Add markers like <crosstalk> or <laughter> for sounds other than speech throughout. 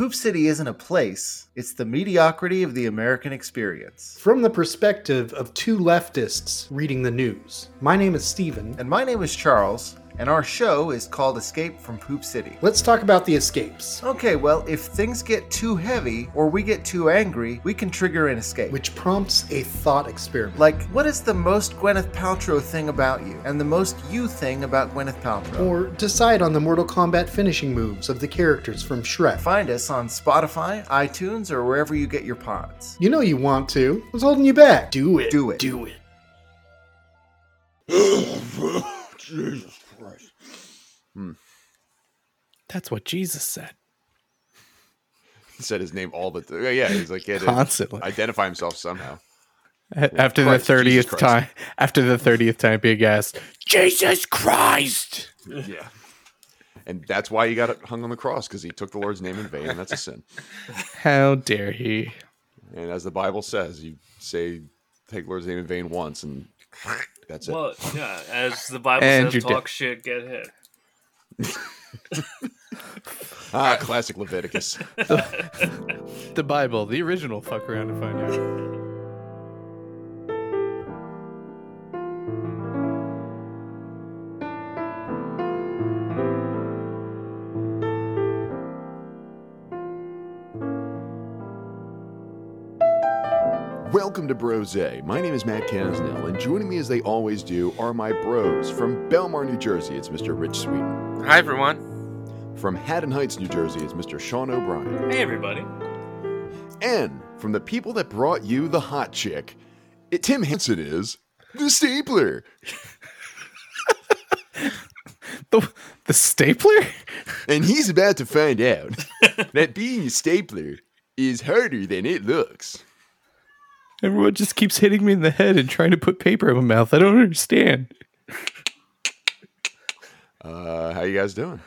Poop City isn't a place, it's the mediocrity of the American experience. From the perspective of two leftists reading the news. My name is Stephen. And my name is Charles, and our show is called Escape from Poop City. Let's talk about the escapes, Okay, well, if things get too heavy or we get too angry, we can trigger an escape. which prompts a thought experiment. like, what is the most Gwyneth Paltrow thing about you, and the most you thing about Gwyneth Paltrow? Or decide on the Mortal Kombat finishing moves of the characters from Shrek. Find us on Spotify, iTunes, or wherever you get your pods. You know you want to. What's holding you back? Do it. Do it. Do it. <gasps> Oh, Jesus Christ. That's what Jesus said He said his name all the time. Yeah, he's like, he had to constantly. identify himself somehow. after Christ, the thirtieth time, after the thirtieth time being asked, Jesus Christ. <laughs> Yeah. And that's why he got hung on the cross, because he took the Lord's name in vain, and that's a sin. <laughs> How dare he? And as the Bible says, you say, take the Lord's name in vain once, and that's it. Well, yeah, as the Bible And says, you're talk dead. shit, get hit. <laughs> ah, classic Leviticus. <laughs> The Bible, the original. Fuck around and find out. Welcome to Brosé. My name is Matt Casnell, and joining me as they always do are my bros. From Belmar, New Jersey, it's Mr. Rich Sweeten. Hi, everyone. From Haddon Heights, New Jersey, it's Mr. Sean O'Brien. Hey, everybody. And from the people that brought you the hot chick, it, Tim Henson is the stapler. <laughs> The, the stapler? And he's about to find out <laughs> that being a stapler is harder than it looks. Everyone just keeps hitting me in the head and trying to put paper in my mouth. I don't understand. Uh, how you guys doing?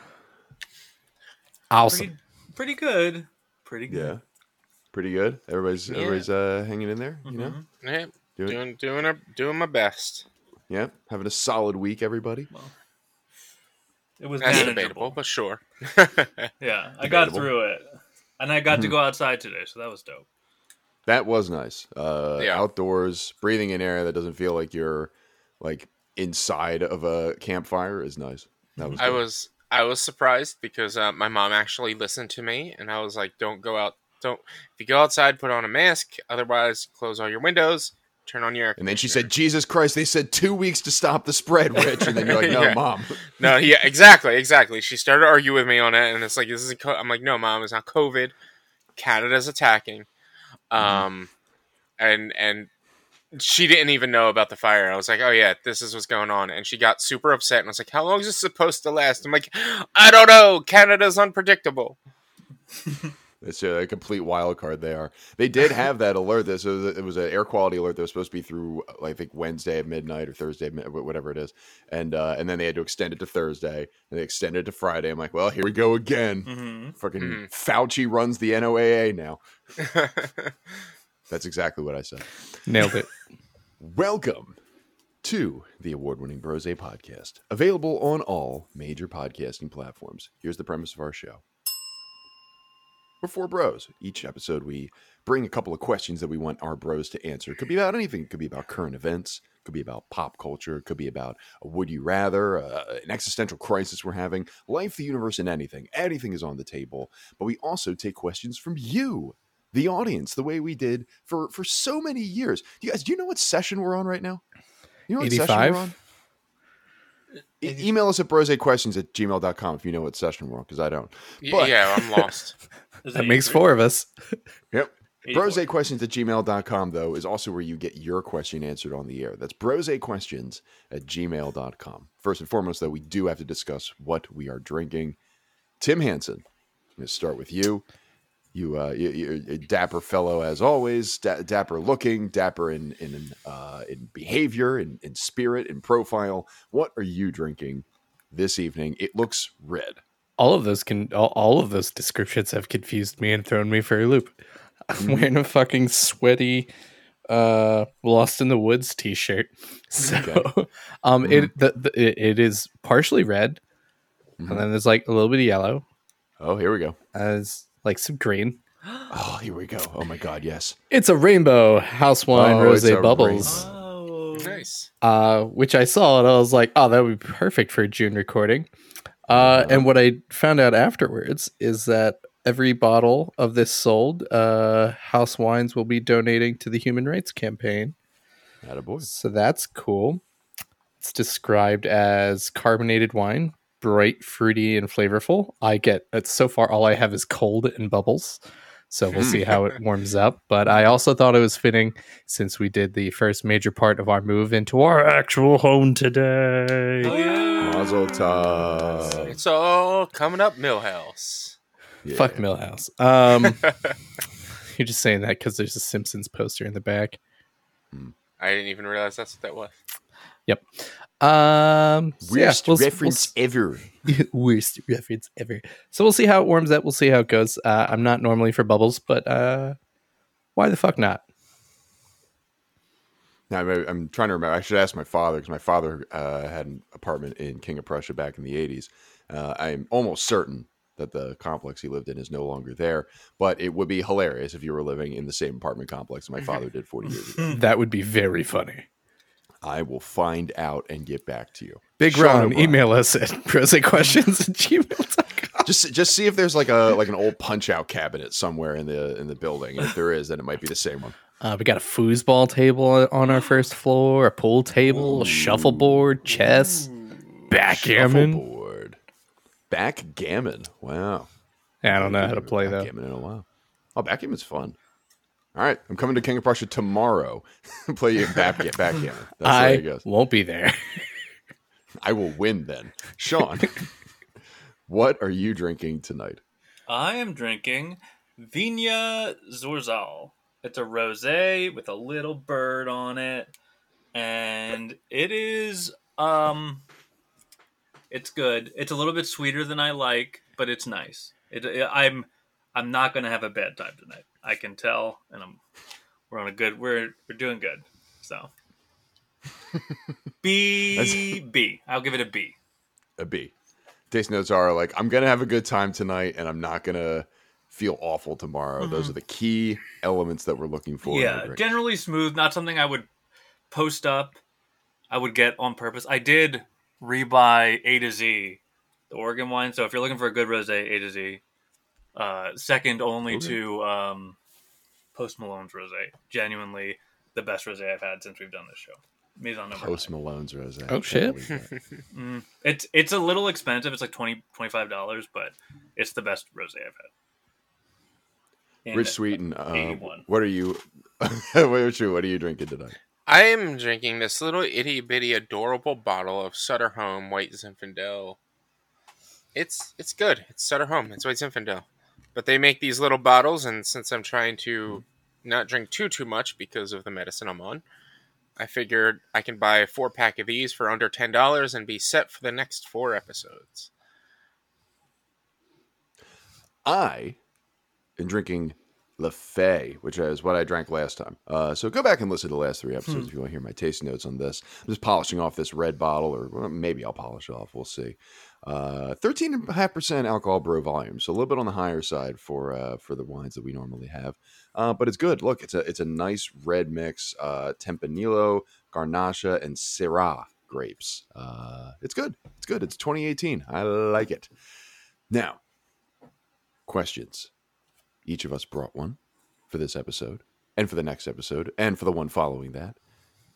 Awesome. Pretty, pretty good. Pretty good. Yeah. Pretty good. Everybody's Yeah. everybody's uh, hanging in there, you know? Yeah, Doing- doing doing a, doing my best. Yeah. Having a solid week, everybody. It was That's manageable. debatable, but sure. <laughs> Yeah, I got through it. And I got to Mhm. go outside today, so that was dope. That was nice. Uh, Yeah. Outdoors, breathing in air that doesn't feel like you're like inside of a campfire is nice. That was. I good. was I was surprised because uh, my mom actually listened to me, and I was like, "Don't go out. Don't if you go outside, put on a mask. Otherwise, close all your windows. Turn on your." And then she said, "Jesus Christ!" They said two weeks to stop the spread, <laughs> Rich. And then you're like, "No, Yeah. mom." "No, yeah, exactly, exactly." She started to argue with me on it, and it's like, "This isn't." Co-. I'm like, "No, mom, it's not COVID. Canada's attacking." Um, and and she didn't even know about the fire. I was like, "Oh yeah, this is what's going on," and she got super upset and I was like, "How long is this supposed to last?" I'm like, "I don't know. Canada's unpredictable." <laughs> It's a complete wild card. They are. They did <laughs> have that alert. This was it was an air quality alert that was supposed to be through I think Wednesday at midnight or Thursday, whatever it is, and uh, and then they had to extend it to Thursday, and they extended it to Friday. I'm like, well, here we go again. Mm-hmm. Fucking Mhm. Fauci runs the NOAA now. <laughs> That's exactly what I said. Nailed it. Welcome to the award-winning Brosé podcast, available on all major podcasting platforms. Here's the premise of our show. We're four bros. Each episode, we bring a couple of questions that we want our bros to answer. It could be about anything. It could be about current events. It could be about pop culture. It could be about a would you rather, uh, an existential crisis we're having, life, the universe, and anything. Anything is on the table. But we also take questions from you, the audience, the way we did for for so many years. Do you guys, do you know what session we're on right now? You know what session we're on? E- email us at brosequestions at gmail.com if you know what session we're on, because I don't. But- yeah, I'm lost. <laughs> That makes four of us. <laughs> Yep. 84. Brosequestions at gmail.com, though, is also where you get your question answered on the air. That's brosequestions at gmail.com. First and foremost, though, we do have to discuss what we are drinking. Tim Hansen, I'm going to start with you. You, uh, you, you're a dapper fellow as always, da- dapper looking, dapper in in uh, in behavior, in, in spirit, in profile. What are you drinking this evening? It looks red. All of those can all, all of those descriptions have confused me and thrown me for a loop. I'm wearing a fucking sweaty uh lost in the woods t-shirt so Okay. <laughs> um it, the, the, it it is partially red Mhm. and then there's like a little bit of yellow Oh, here we go. as like some green. <gasps> Oh, here we go. Oh my god, yes. It's a rainbow house wine Oh, rosé a bubbles. Oh, Nice. uh, which I saw and I was like, oh, that would be perfect for a June recording. Uh, and what I found out afterwards is that every bottle of this sold, uh, House Wines will be donating to the Human Rights Campaign. Attaboy. So that's cool. It's described as carbonated wine, bright, fruity, and flavorful. I get it's so far all I have is cold and bubbles. So we'll see how it <laughs> warms up. But I also thought it was fitting since we did the first major part of our move into our actual home today. Oh, yeah. Mazel tov. It's all coming up, Milhouse. Yeah. Fuck Milhouse. Um, <laughs> you're just saying that because there's a Simpsons poster in the back. I didn't even realize that's what that was. Um, so yeah, Worst we'll- we'll reference ever. <laughs> worst reference ever. So we'll see how it warms up. We'll see how it goes. Uh, I'm not normally for bubbles, but uh, why the fuck not? Now, I'm, I'm trying to remember. I should ask my father because my father uh, had an apartment in King of Prussia back in the 80s. Uh, I'm almost certain that the complex he lived in is no longer there, but it would be hilarious if you were living in the same apartment complex my father did 40 years ago. <laughs> That would be very funny. I will find out and get back to you. Big Sean Ron, O'Brien. email us at <laughs> questions at gmail.com. Just just see if there's like a like an old punch out cabinet somewhere in the in the building. And if there is, then it might be the same one. Uh, we got a foosball table on our first floor, a pool table, a shuffleboard, chess, backgammon. Shuffleboard. Backgammon. Wow. I don't know how to play that. Backgammon in a while. Oh, backgammon's fun. All right, I'm coming to King of Prussia tomorrow. <laughs> Play you backgammon. backgammon. That's the way I it goes. won't be there. I will win then. Sean, <laughs> what are you drinking tonight? I am drinking Vina Zorzal. It's a rosé with a little bird on it, and it is um, it's good. It's a little bit sweeter than I like, but it's nice. It, it- I'm I'm not gonna have a bad time tonight. I can tell, and I'm we're on a good we're we're doing good. So B B. I'll give it a B. A B. Taste notes are like, I'm going to have a good time tonight and I'm not going to feel awful tomorrow. Mm-hmm. Those are the key elements that we're looking for. yeah, generally smooth. Not something I would post up. I would get on purpose. I did rebuy A to Z, the Oregon wine. So if you're looking for a good rosé, A to Z. Uh, second only Okay. to um, Post Malone's rosé. Genuinely the best rosé I've had since we've done this show. Maison number Post nine. Malone's rosé. Oh, shit. <laughs> Mm, it's it's a little expensive. It's like 20 dollars, but it's the best rosé I've had. And Rich Sweeten, uh, what are you? <laughs> Rich Sweeten, what are you drinking tonight? I am drinking this little itty bitty adorable bottle of Sutter Home White Zinfandel. It's it's good. It's Sutter Home. It's White Zinfandel. But they make these little bottles, and since I'm trying to not drink too too much because of the medicine I'm on, I figured I can buy a four pack of these for under ten dollars and be set for the next four episodes. I am drinking Lafay, which is what I drank last time. Uh, so go back and listen to the last three episodes if you want to hear my taste notes on this. I'm just polishing off this red bottle, or well, maybe I'll polish it off. We'll see. Uh, 13.5% alcohol brew volume, so a little bit on the higher side for uh, for the wines that we normally have. Uh, but it's good. Look, it's a it's a nice red mix. Uh, Tempranillo, Garnacha, and Syrah grapes. Uh, it's good. It's good. It's 2018. I like it. Now, questions. Each of us brought one for this episode, and for the next episode, and for the one following that.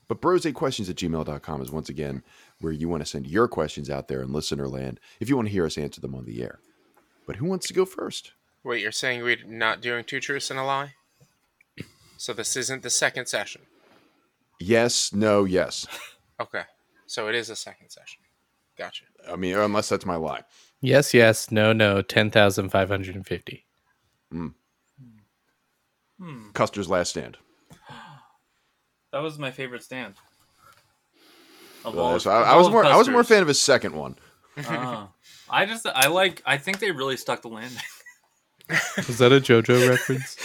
But brosequestions at gmail.com is once again where you want to send your questions out there in listener land if you want to hear us answer them on the air. But who wants to go first? Wait, you're saying we're not doing two truths and a lie? So this isn't the second session. Yes, no, yes. <laughs> Okay. So it is a second session. Gotcha. I mean, unless that's my lie. Yes, yes, no, no, 10,550. Hmm. Custer's last stand. That was my favorite stand. Of Uh, all- so of I, I was of more. I was more a fan of his second one. <laughs> Ah. I just I like I think they really stuck the landing. <laughs> Was that a JoJo reference?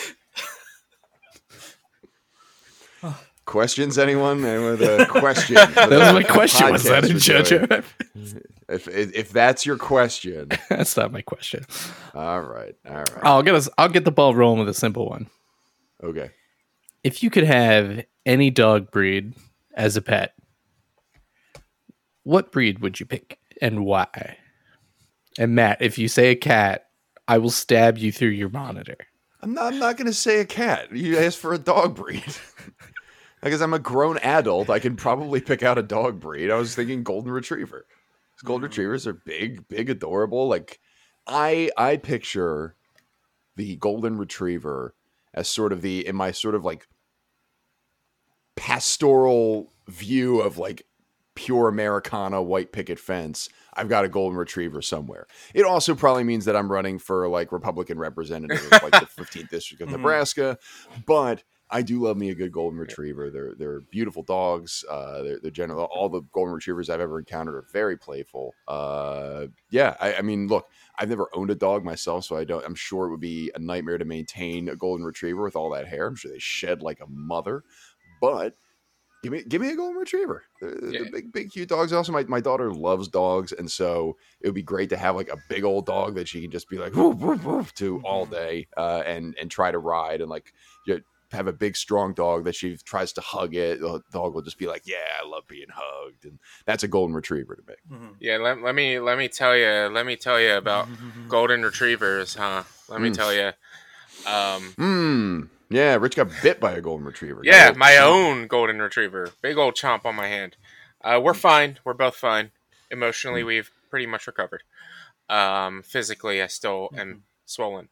<laughs> questions, anyone? Anyone with a question? That was my question. Was that a podcast we're doing? JoJo? If, if if that's your question, That's not my question. all right, all right, I'll get us. I'll get the ball rolling with a simple one. okay. If you could have any dog breed as a pet, what breed would you pick and why? And Matt, if you say a cat, I will stab you through your monitor. I'm not. I'm not going to say a cat. You asked for a dog breed. <laughs> because I'm a grown adult, I can probably pick out a dog breed. I was thinking golden retriever. Golden retrievers are big, big, adorable. Like I, I picture the golden retriever as sort of the in my sort of like pastoral view of like pure Americana white picket fence. I've got a golden retriever somewhere. It also probably means that I'm running for like Republican representative, of, like the <laughs> 15th district of Mhm. Nebraska. But I do love me a good golden retriever. They're they're beautiful dogs. Uh, they're, they're general. All the golden retrievers I've ever encountered are very playful. Uh, yeah, I, I mean, look, I've never owned a dog myself, so I don't. I'm sure it would be a nightmare to maintain a golden retriever with all that hair. I'm sure they shed like a mother, but. Give me, give me a golden retriever. They're, they're big, big, cute dogs. Also, my, my daughter loves dogs, and so it would be great to have like a big old dog that she can just be like woof, woof, woof, to all day, uh, and and try to ride and like you know, have a big strong dog that she tries to hug it. The dog will just be like, "Yeah, I love being hugged," and that's a golden retriever to me. Mhm. Yeah, let, let me let me tell you let me tell you about <laughs> golden retrievers, huh? Let me Mm. tell you. Um, Hmm. Yeah, Rich got bit by a golden retriever. yeah, my own golden retriever, big old chomp on my hand. Uh, we're fine. We're both fine. Emotionally, we've pretty much recovered. Um, physically, I still am swollen.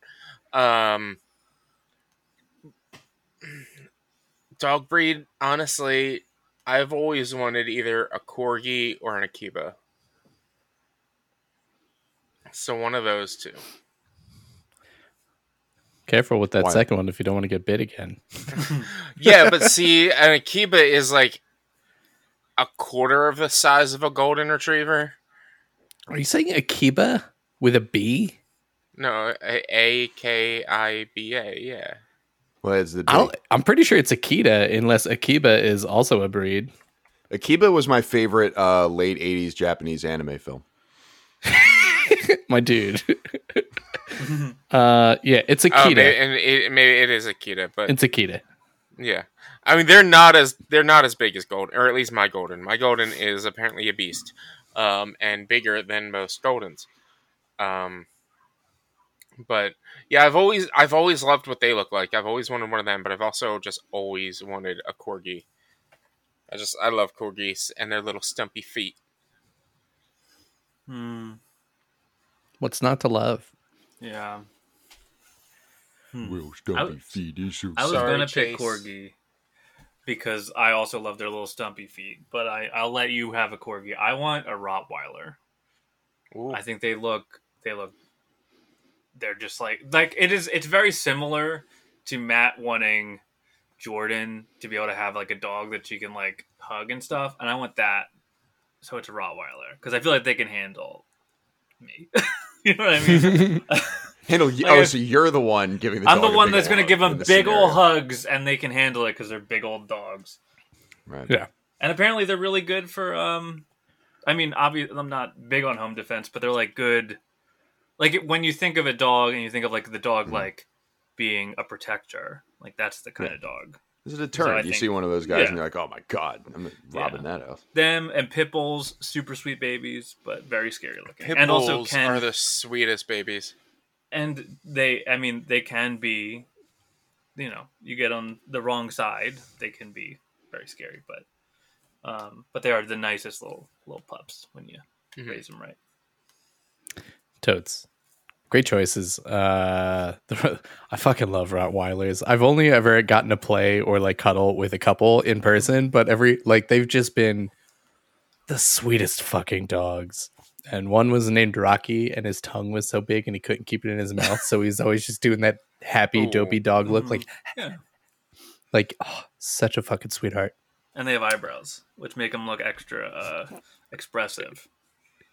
Um, dog breed, honestly, I've always wanted either a corgi or an Akiba. So one of those two. Careful with that Why? second one if you don't want to get bit again. <laughs> <laughs> Yeah, but see, an Akiba is like a quarter of the size of a golden retriever. Are you saying Akiba with a B? No, A K I B A. Yeah. Well, it's the I don't, big- I'm pretty sure it's Akita, unless Akiba is also a breed. Akiba was my favorite uh, late '80s Japanese anime film. <laughs> My dude. <laughs> uh, yeah, it's Oh, Akita. maybe, and it, maybe it is Akita, but it's Akita. yeah. I mean, they're not as they're not as big as golden, or at least my golden. My golden is apparently a beast, um, and bigger than most goldens. Um, but yeah, I've always I've always loved what they look like. I've always wanted one of them, but I've also just always wanted a corgi. I just I love corgis and their little stumpy feet. Hmm. What's not to love? Yeah. Hmm. Well, I was- feet is so I was Sorry, gonna Chase. pick corgi because I also love their little stumpy feet, but I I'll let you have a corgi. I want a Rottweiler. Ooh. I think they look they look they're just like like it is it's very similar to Matt wanting Jordan to be able to have like a dog that she can like hug and stuff, and I want that. So it's a Rottweiler because I feel like they can handle me. <laughs> <laughs> you know what I mean? <laughs> Handle. Like oh, if- so you're the one giving the. I'm the dog a one big that's going to give them big scenario. old hugs, and they can handle it because they're big old dogs. Right. Yeah. And apparently, they're really good for. um I mean, obviously, I'm not big on home defense, but they're like good. Like when you think of a dog, and you think of like the dog Mhm. like being a protector, like that's the kind Yeah. of dog. It's a deterrent. I you think- see one of those guys, yeah. and you're like, "Oh my god, I'm robbing that out." Them and pit bulls, super sweet babies, but very scary looking. Pit and also bulls can are the sweetest babies. and they i mean they can be you know you get on the wrong side they can be very scary but um but they are the nicest little little pups when you Mhm. raise them right Toads. Great choices. Uh, <laughs> I fucking love Rottweilers. I've only ever gotten to play or like cuddle with a couple in person, but every like they've just been the sweetest fucking dogs. And one was named Rocky, and his tongue was so big, and he couldn't keep it in his mouth, so he's always just doing that happy, Ooh. <laughs> dopey dog look, like, Yeah. <laughs> like oh, such a fucking sweetheart. and they have eyebrows which make them look extra uh expressive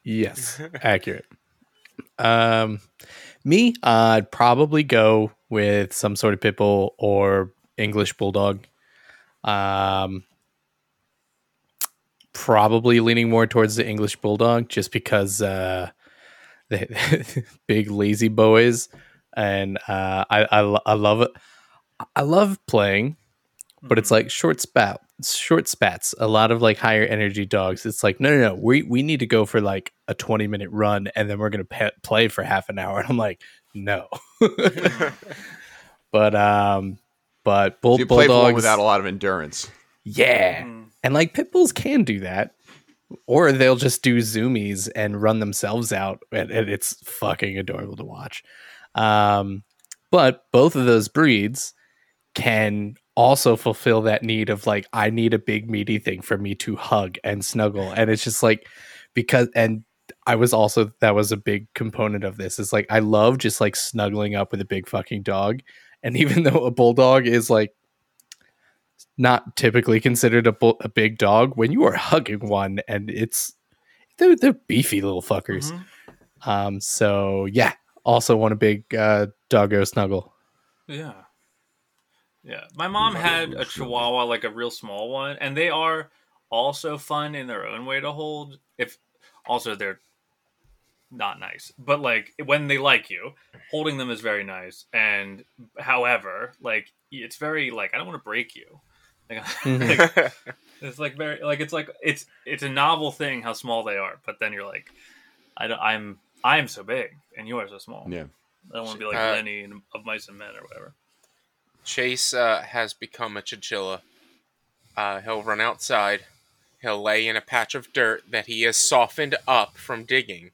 Yes, accurate. Um, me, I'd probably go with some sort of pit bull or English bulldog. Um, probably leaning more towards the English bulldog, just because uh, <laughs> the big lazy boys, and uh, I I, I love it. I love playing, but it's like short spat, short spats. A lot of like higher energy dogs. It's like no, no, no. We we need to go for like a twenty minute run, and then we're gonna pe- play for half an hour. <laughs> And I'm like, no. <laughs> but um, but bull, So you play for one bulldogs without a lot of endurance. yeah. Mm. And like pit bulls can do that. Or they'll just do zoomies and run themselves out. And, and it's fucking adorable to watch. Um, but both of those breeds can also fulfill that need of like, I need a big meaty thing for me to hug and snuggle. And it's just like, because, and I was also, that was a big component of this. Is like, I love just like snuggling up with a big fucking dog. And <laughs> even though a bulldog is like, not typically considered a, bu- a big dog when you are hugging one and it's they're, they're beefy little fuckers Mhm. um so yeah also want a big uh doggo snuggle Yeah. Yeah. My mom had a chihuahua, like a real small one, and they are also fun in their own way to hold. If also they're not nice. But like when they like you, holding them is very nice. And however, like it's very like I don't want to break you. Like, <laughs> like, <laughs> it's like very like it's like it's it's a novel thing how small they are, but then you're like I don't, I'm I'm so big and you are so small. Yeah. I don't want to be like Uh, Lenny of Mice and Men or whatever. Chase uh, has become a chinchilla. Uh, he'll run outside. He'll lay in a patch of dirt that he has softened up from digging,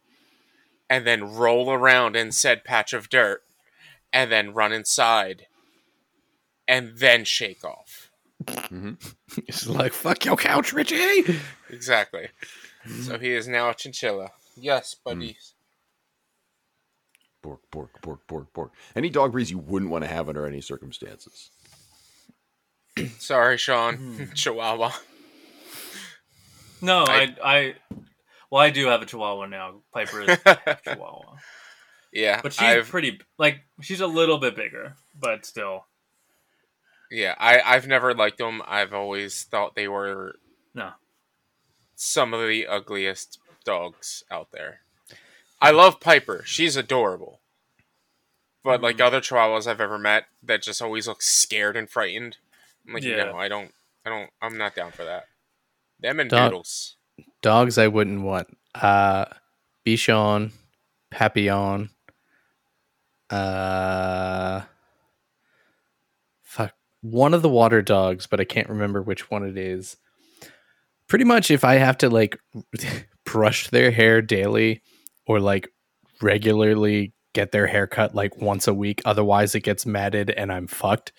and then roll around in said patch of dirt, and then run inside, and then shake off. <laughs> it's like fuck your couch richie Exactly. So he is now a chinchilla. Yes, buddies. Bork, bork, bork, bork, bork. Any dog breeds you wouldn't want to have under any circumstances. <clears throat> Sorry, Sean. <laughs> Chihuahua. No, I- I, I, well, I do have a Chihuahua now. Piper is a <laughs> Chihuahua, Yeah, but she's I've pretty like she's a little bit bigger, but still, yeah I I've never liked them. I've always thought they were no. some of the ugliest dogs out there. I love Piper. She's adorable. But like Mm-hmm. other chihuahuas I've ever met that just always look scared and frightened. I'm like, Yeah. no, I don't I don't I'm not down for that. Them and Dog- doodles. dogs i wouldn't want uh bichon papillon uh fuck one of the water dogs but i can't remember which one it is pretty much if i have to like <laughs> brush their hair daily or like regularly get their hair cut like once a week otherwise it gets matted and i'm fucked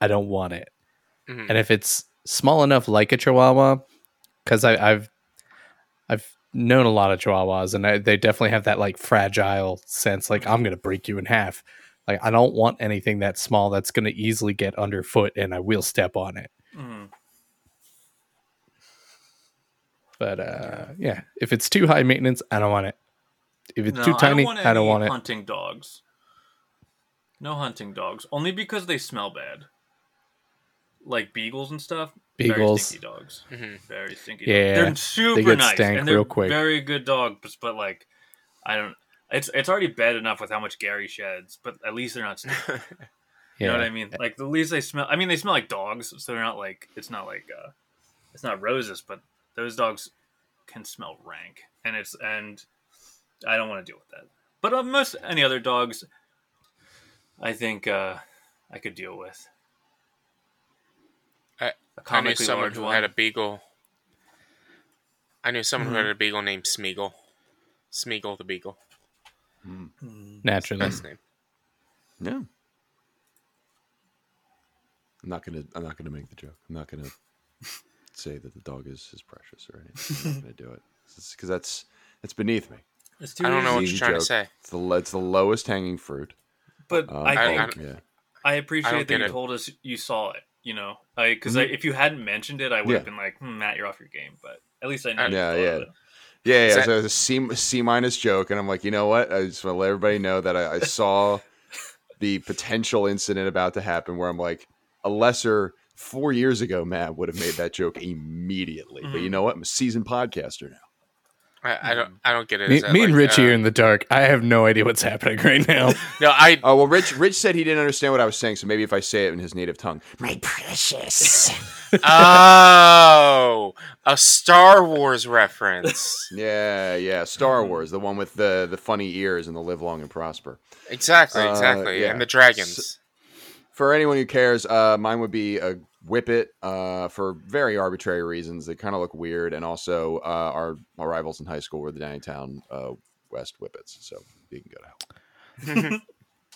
i don't want it Mhm. and if it's small enough like a chihuahua because i've i've known a lot of chihuahuas and I, they definitely have that like fragile sense like i'm gonna break you in half like i don't want anything that small that's gonna easily get underfoot and i will step on it Mhm. but uh yeah if it's too high maintenance i don't want it if it's No, too tiny I don't want, i don't want it hunting dogs. No hunting dogs, only because they smell bad. Like beagles and stuff. Beagles. Very stinky dogs. Mhm. Very stinky. Yeah, dogs. they're super get nice stank and they're real quick. very good dogs. But like, I don't. It's it's already bad enough with how much Gary sheds, but at least they're not. stinky. <laughs> You know what I mean? Like at least they smell. I mean, they smell like dogs, so they're not like it's not like uh, it's not roses, but those dogs can smell rank, and it's and I don't want to deal with that. But uh, most any other dogs, I think uh, I could deal with. I- A I knew someone who one. had a beagle. I knew someone who Mhm. had a beagle named Smeagol. Smeagol the beagle. Mm. naturally Best name. Yeah. I'm not gonna. I'm not gonna make the joke. I'm not gonna say that the dog is is precious or anything. I'm not gonna do it because that's that's beneath me. It's too I don't know what you're trying to say. It's the it's the lowest hanging fruit. But Um, I I- think I- yeah. I, I appreciate don't that you it. told us you saw it. You know, because Mhm. if you hadn't mentioned it, I would Yeah. have been like, hmm, "Matt, you're off your game." But at least I know. Uh, yeah, yeah. it. Yeah, yeah. That- so it was a C C minus joke, and I'm like, you know what? I just want to let everybody know that I, I <laughs> saw the potential incident about to happen, where I'm like, a lesser four years ago, Matt would have made that joke immediately. But you Mhm. know what? I'm a seasoned podcaster now. I, I don't. I don't get it. Me, Is that me and like, Richie uh, are in the dark. I have no idea what's happening right now. <laughs> No, I. Oh well, Rich. Rich said he didn't understand what I was saying, so maybe if I say it in his native tongue, my precious. <laughs> Oh, a Star Wars reference. <laughs> yeah, yeah. Star Wars, the one with the the funny ears and the live long and prosper. Exactly, Uh, exactly. yeah. And the dragons. For anyone who cares, uh, mine would be a whippet uh, for very arbitrary reasons. They kind of look weird, and also uh, our our rivals in high school were the Downingtown uh, West Whippets, so you can go to hell.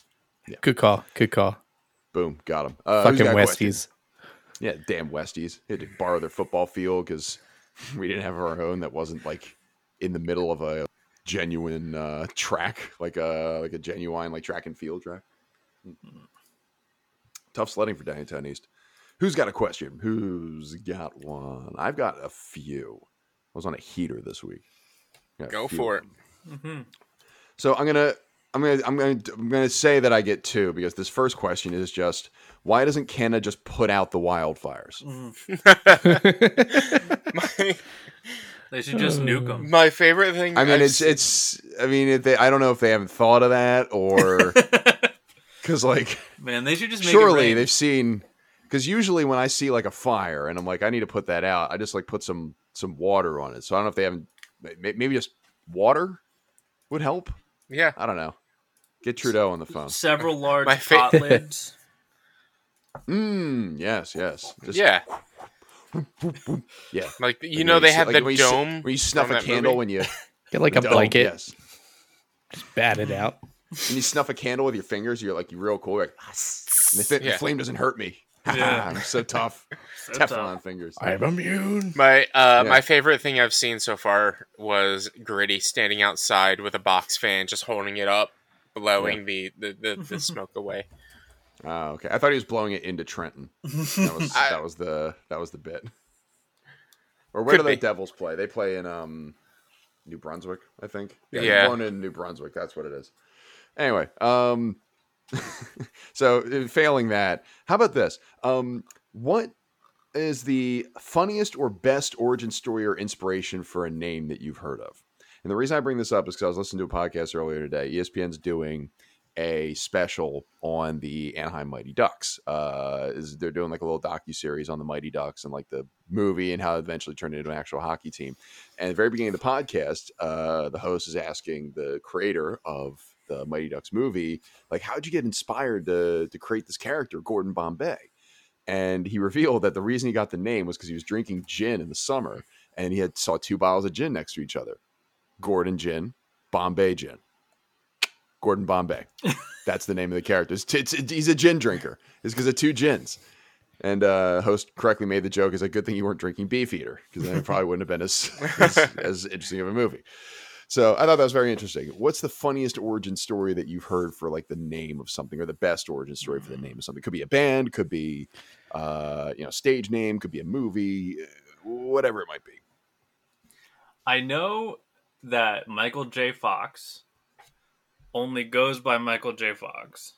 <laughs> yeah. Good call. Good call. Boom, got them. Uh, Fucking got a question? Westies. Yeah, damn Westies. They had to borrow their football field because <laughs> we didn't have our own that wasn't like in the middle of a genuine uh, track, like a like a genuine like track and field track. Tough sledding for Downingtown East. Who's got a question? Who's got one? I've got a few. I was on a heater this week. Go for it. them. hmm So I'm gonna I'm gonna I'm gonna I'm gonna say that I get two because this first question is just why doesn't Canada just put out the wildfires? my, <laughs> They should just nuke them. my favorite thing. I mean, I've it's seen- it's. I mean, if they, I don't know if they haven't thought of that or <laughs> <laughs> because like Man, they should just make surely it rain. they've seen because usually when I see like a fire and I'm like I need to put that out, I just like put some some water on it. So I don't know if they haven't. Maybe just water would help. yeah. I don't know. Get Trudeau on the phone. several <laughs> large My fa- <laughs> pot lids. Mm, yes, yes. Just, yeah, yeah. like you Like know when they s- have like the when you s- dome. when you snuff a candle movie. when you <laughs> Get like a dome, blanket. Yes. Just bat it out. And you snuff a candle with your fingers, you're like you're real cool. You're like, and the, fi- the flame doesn't hurt me. Yeah. <laughs> I'm so tough. <laughs> So Teflon tough. fingers. I'm immune. My uh, Yeah. my favorite thing I've seen so far was Gritty standing outside with a box fan, just holding it up, blowing the, the, the, the <laughs> smoke away. Oh, okay. I thought he was blowing it into Trenton. That was I- that was the that was the bit. Or where do the. Devils play? They play in um New Brunswick, I think. they're Yeah. born in New Brunswick. That's what it is. Anyway, um, <laughs> so uh, failing that, how about this? Um, what is the funniest or best origin story or inspiration for a name that you've heard of? And the reason I bring this up is because I was listening to a podcast earlier today. ESPN's doing a special on the Anaheim Mighty Ducks. Uh, is they're doing like a little docu series on the Mighty Ducks and like the movie and how it eventually turned into an actual hockey team. And at the very beginning of the podcast, uh, the host is asking the creator of the Mighty Ducks movie, like, how'd you get inspired to to create this character, Gordon Bombay? And he <laughs> revealed that the reason he got the name was because he was drinking gin in the summer and he had saw two bottles of gin next to each other. Gordon Gin, Bombay Gin. Gordon Bombay. <laughs> That's the name of the character. It's, it's, it's- he's a gin drinker. It's because of two gins. And uh, host correctly made the joke. It's a good thing you weren't drinking Beefeater because then it probably wouldn't have been as, <laughs> as as interesting of a movie. So I thought that was very interesting. What's the funniest origin story that you've heard for like the name of something, or the best origin story for the name of something? Could be a band, could be uh, you know stage name, could be a movie, uh, whatever it might be. I know that Michael J. Fox only goes by Michael J. Fox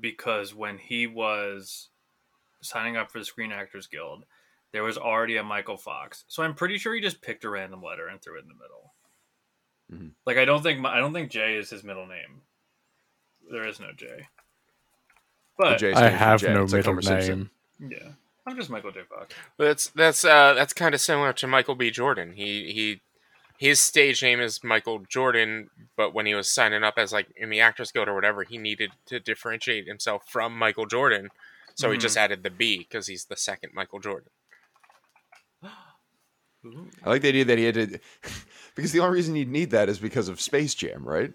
because when he was signing up for the Screen Actors Guild, there was already a Michael Fox. So I'm pretty sure he just picked a random letter and threw it in the middle. Mhm. Like I don't think I don't think J is his middle name. There is no J. But J I stands for have J. no It's like middle Simpson. name. yeah, I'm just Michael J. Fox. That's that's uh that's kind of similar to Michael B. Jordan. He he his stage name is Michael Jordan, but when he was signing up as like in the Actors Guild or whatever, he needed to differentiate himself from Michael Jordan, so he Mhm. just added the B because he's the second Michael Jordan. <gasps> I like the idea that he had to, because the only reason you'd need that is because of Space Jam, right?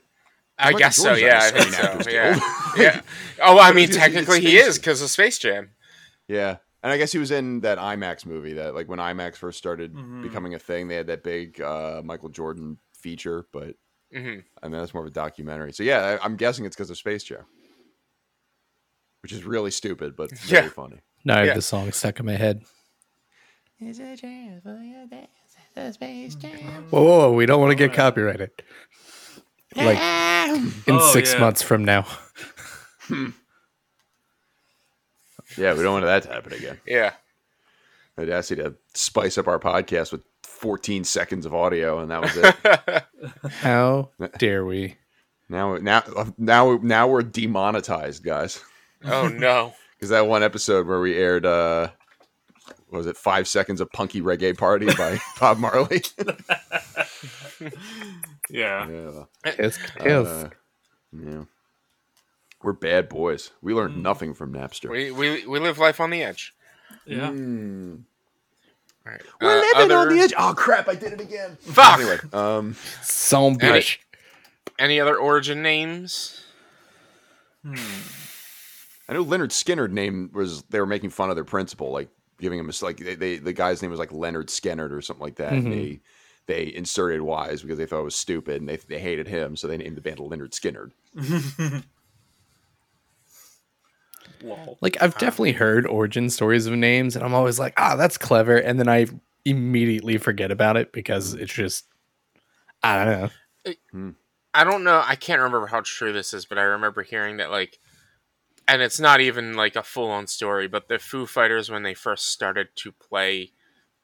I Michael guess so. Yeah, I the think so. Yeah. Guild. <laughs> yeah. Oh, I mean, <laughs> Because he did technically he is because of Space Jam. Yeah. And I guess he was in that IMAX movie that, like, when IMAX first started Mhm. becoming a thing, they had that big uh, Michael Jordan feature, but hmm I mean, that's more of a documentary. So, yeah, I, I'm guessing it's because of Space Jam, which is really stupid, but very Yeah. funny. Now I have Yeah. the song stuck in my head. Whoa, whoa, whoa, we don't want to get copyrighted. Like in Oh, six yeah. months from now. Yeah, we don't want that to happen again. Yeah. I'd ask you to spice up our podcast with 14 seconds of audio, and that was it. <laughs> How dare we? now, now, now, now we're demonetized, guys. oh no. <laughs> Because that one episode where we aired, uh, what was it five seconds of Punky Reggae Party by <laughs> Bob Marley? <laughs> Yeah. yeah, Kiss, kiss. uh, yeah. We're bad boys. We learned nothing from Napster. We, we we live life on the edge. Yeah. Mm. All right. We're Uh, living on the edge. Oh crap! I did it again. Fuck. Anyway, um, Some Any- bitch. Any other origin names? Hmm. I know Lynyrd Skynyrd name was they were making fun of their principal, like giving him a like they, they the guy's name was like Leonard Skinner or something like that. And Mhm. they they inserted Wise because they thought it was stupid and they they hated him, so they named the band Lynyrd Skynyrd. <laughs> Lol. Like I've definitely heard origin stories of names, and I'm always like, ah, that's clever, and then I immediately forget about it because it's just, I don't know. I don't know. I can't remember how true this is, but I remember hearing that like, and it's not even like a full on story, but the Foo Fighters when they first started to play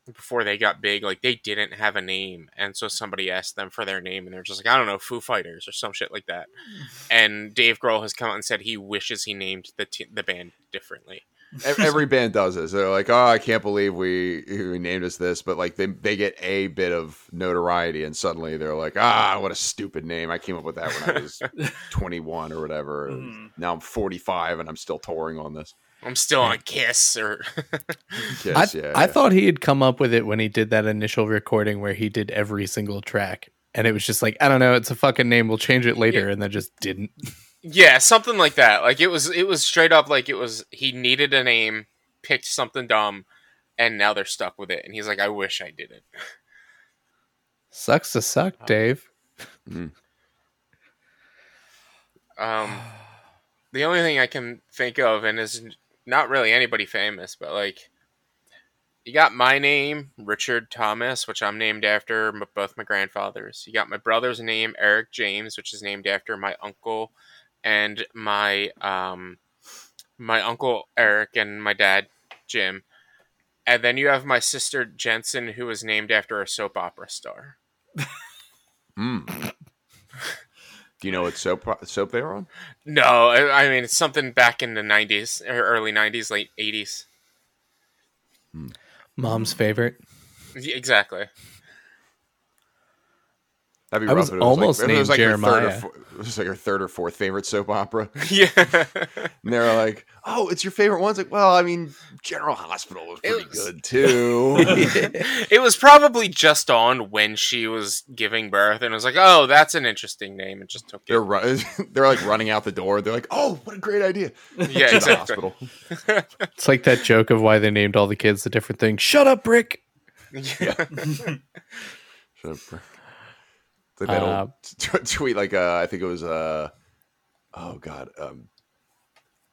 before they got big, like they didn't have a name, and so somebody asked them for their name, and they're just like, I don't know, Foo Fighters or some shit like that. Mm. And Dave Grohl has come out and said he wishes he named the t- the band differently. Ev- Every band does this. They're like, oh, I can't believe we we named us this, but like they they get a bit of notoriety, and suddenly they're like, ah, what a stupid name. I came up with that when I was <laughs> 21 or whatever. Mhm. Now I'm 45 and I'm still touring on this. I'm still on Kiss or <laughs> Kiss, I, yeah, I yeah. thought he had come up with it when he did that initial recording where he did every single track, and it was just like, I don't know, it's a fucking name. We'll change it later, Yeah. and then just didn't. Yeah, something like that. Like it was it was straight up like it was he needed a name, picked something dumb, and now they're stuck with it. And he's like, I wish I didn't. Sucks to suck, Dave. Um the only thing I can think of and is not really anybody famous, but like you got my name, Richard Thomas, which I'm named after both my grandfathers. You got my brother's name, Eric James, which is named after my uncle and my um my uncle Eric and my dad Jim. And then you have my sister Jensen, who was named after a soap opera star. Mm. <laughs> Do you know what soap soap they were on? No, I I mean it's something back in the '90s or early '90s, late '80s. Mom's favorite. Exactly. That'd be I rough was if it almost like, if it was named like her third or Jeremiah. four- it was like her third or fourth favorite soap opera, <laughs> Yeah. and they were like, "Oh, it's your favorite one." It's like, well, I mean, General Hospital was pretty was- good <laughs> too. it was probably just on when she was giving birth, and it was like, "Oh, that's an interesting name," and just took they're it. run- <laughs> they're like running out the door. They're like, "Oh, what a great idea!" Yeah, To the exactly. hospital. It's like that joke of why they named all the kids the different thing. Shut up, Brick. Yeah. Shut up, bro. It's like that Uh, <laughs> old t- tweet, like uh, I think it was uh, oh god, um,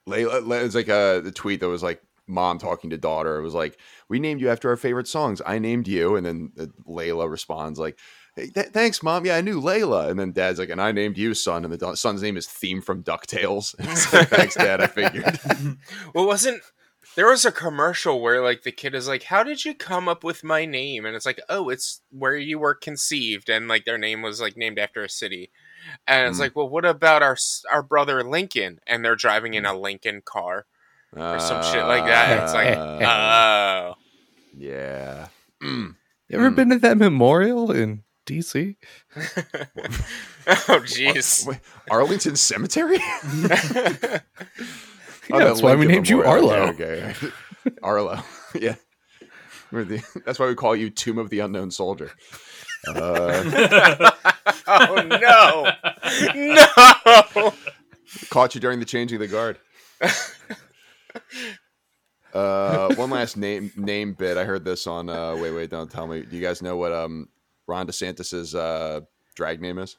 Layla. It was like uh, the tweet that was like mom talking to daughter. It was like, "We named you after our favorite songs. I named you," and then uh, Layla responds like. Hey, th- thanks, mom. Yeah, I knew Layla. And then dad's like, and I named you son. And the da- son's name is Theme from DuckTales. <laughs> Like, thanks, dad. I figured. <laughs> well, wasn't there was a commercial where like the kid is like, "How did you come up with my name?" And it's like, "Oh, it's where you were conceived," and like their name was like named after a city. And it's Mm. like, well, what about our our brother Lincoln? And they're driving in a Lincoln car. or some shit like that. It's like, Oh, yeah. Mm. <clears throat> You ever Hmm. been to that memorial in DC? <laughs> oh, <laughs> jeez. Arlington Cemetery? <laughs> Yeah, Oh, that's why we named you Arlo. Okay, okay. <laughs> Arlo. <laughs> yeah. We're the, that's why we call you Tomb of the Unknown Soldier. Uh, <laughs> oh no, no. caught you during the changing of the guard. Uh, one last name name bit. I heard this on. Uh, wait, wait, don't tell me. Do you guys know what um Ron DeSantis's uh, drag name is?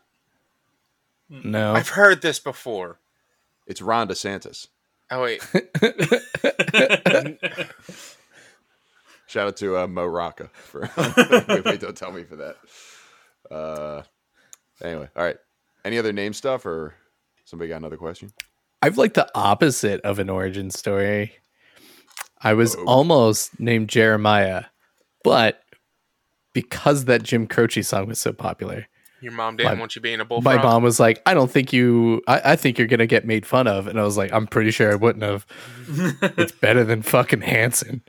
No. I've heard this before. It's Ron DeSantis. Oh wait, <laughs> Shout out to uh, Mo Rocca for <laughs> wait, wait, don't tell me for that. Uh, anyway, all right. Any other name stuff, or somebody got another question? I've like the opposite of an origin story. I was Oh. almost named Jeremiah, but because that Jim Croce song was so popular, Your mom didn't My- want you being a bullfrog. my mom was like, "I don't think you. I, I think you're gonna get made fun of." And I was like, "I'm pretty sure I wouldn't have. <laughs> It's better than fucking Hanson."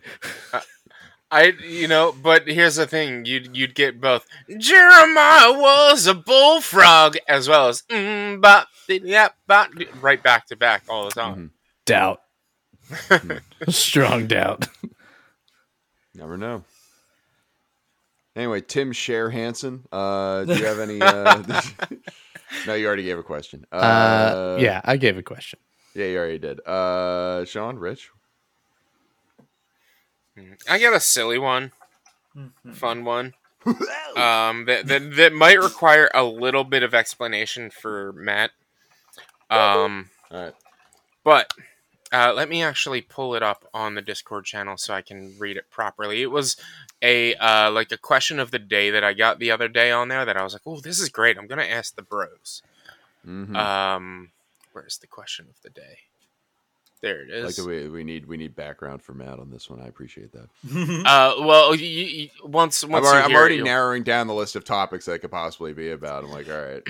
I, you know, but here's the thing: you'd you'd get both. Jeremiah was a bullfrog, as well as mm, bop, yeah, bop, right back to back all the time. Doubt, <laughs> <laughs> strong doubt. Never know. Anyway, Tim Share Hansen. Uh, do you have any? Uh, <laughs> <laughs> no, you already gave a question. Uh, Uh, yeah, I gave a question. yeah, you already did. Uh, Sean, Rich. I got a silly one, Mhm. fun one. <laughs> um, that, that that might require a little bit of explanation for Matt. Um, All right. but uh, let me actually pull it up on the Discord channel so I can read it properly. It was a uh, like a question of the day that I got the other day on there that I was like, "Oh, this is great! I'm gonna ask the bros." Mhm. Um, where's the question of the day? There it is. like is. the way we need we need background for Matt on this one. I appreciate that. <laughs> uh, well, you, you, once I'm once already, you I'm hear it, already narrowing down the list of topics that could possibly be about. I'm like, all right.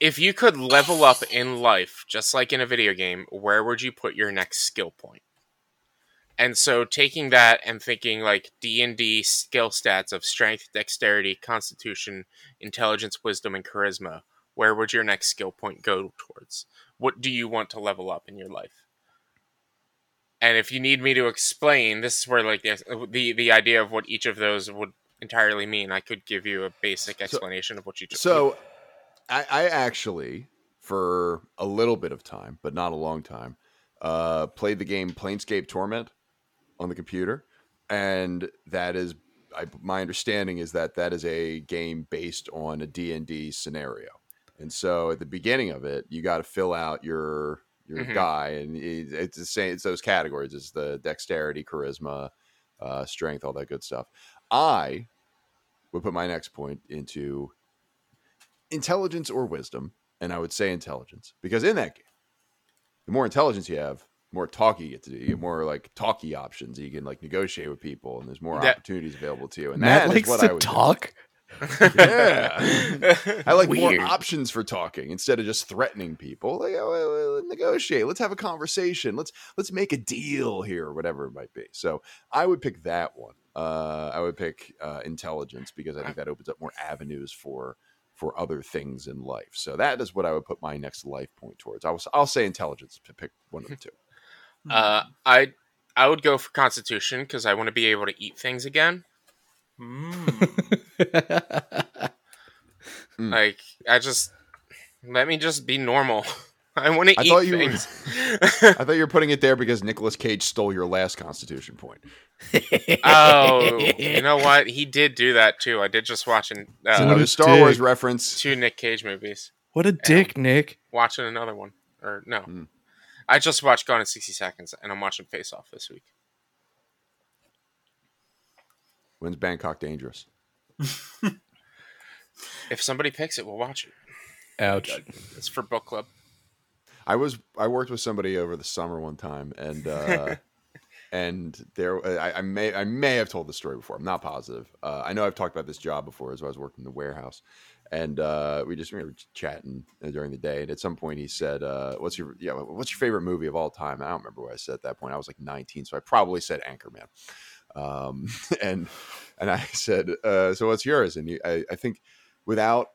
If you could level up in life just like in a video game where would you put your next skill point? and so taking that and thinking like d&d skill stats of strength dexterity constitution intelligence wisdom and charisma where would your next skill point go towards? What do you want to level up in your life? And if you need me to explain this is where like the the, the idea of what each of those would entirely mean. I could give you a basic explanation of what you just So, I, I actually, for a little bit of time, but not a long time, uh, played the game Planescape Torment on the computer, and that is, I, my understanding is that that is a game based on a D and D scenario, and so at the beginning of it, you got to fill out your your Mhm. guy, and it, it's the same. It's those categories. It's the dexterity, charisma, uh, strength, all that good stuff. I would put my next point into intelligence or wisdom, and I would say intelligence because in that game, the more intelligence you have, the more talk you get to do. You get more like talky options. You can like negotiate with people, and there's more That- opportunities available to you. And Matt that is likes what I to would do. talk. Yeah. I like Weird. more options for talking instead of just threatening people. Like, oh, well, negotiate. Let's have a conversation. Let's let's make a deal here, or whatever it might be. So I would pick that one. Uh, I would pick uh, intelligence because I think that opens up more avenues for for other things in life. So that is what I would put my next life point towards. I was I'll say intelligence to pick one of the <laughs> two. Uh, I I would go for Constitution because I want to be able to eat things again. Mm. <laughs> Mm. Like I just let me just be normal. <laughs> I want to eat thought you were- things. <laughs> I thought you were putting it there because Nicolas Cage stole your last Constitution point. <laughs> oh, you know what? He did do that too. I did just watching So uh, What another a Star Wars reference. two Nick Cage movies. what a dick, Nick. Watching another one, or no? Mm. I just watched Gone in sixty seconds, and I'm watching Face Off this week. When's Bangkok Dangerous? <laughs> If somebody picks it, we'll watch it. Ouch. It's for book club. I was I worked with somebody over the summer one time, and uh, <laughs> and there I, I may I may have told the story before. I'm not positive. Uh, I know I've talked about this job before as I was working in the warehouse, and uh, we just we were chatting uh, during the day. And at some point, he said, uh, "What's your yeah What's your favorite movie of all time?" I don't remember what I said at that point. I was like 19, so I probably said Anchorman. Um, <laughs> and and I said, uh, "So what's yours?" And he, I, I think without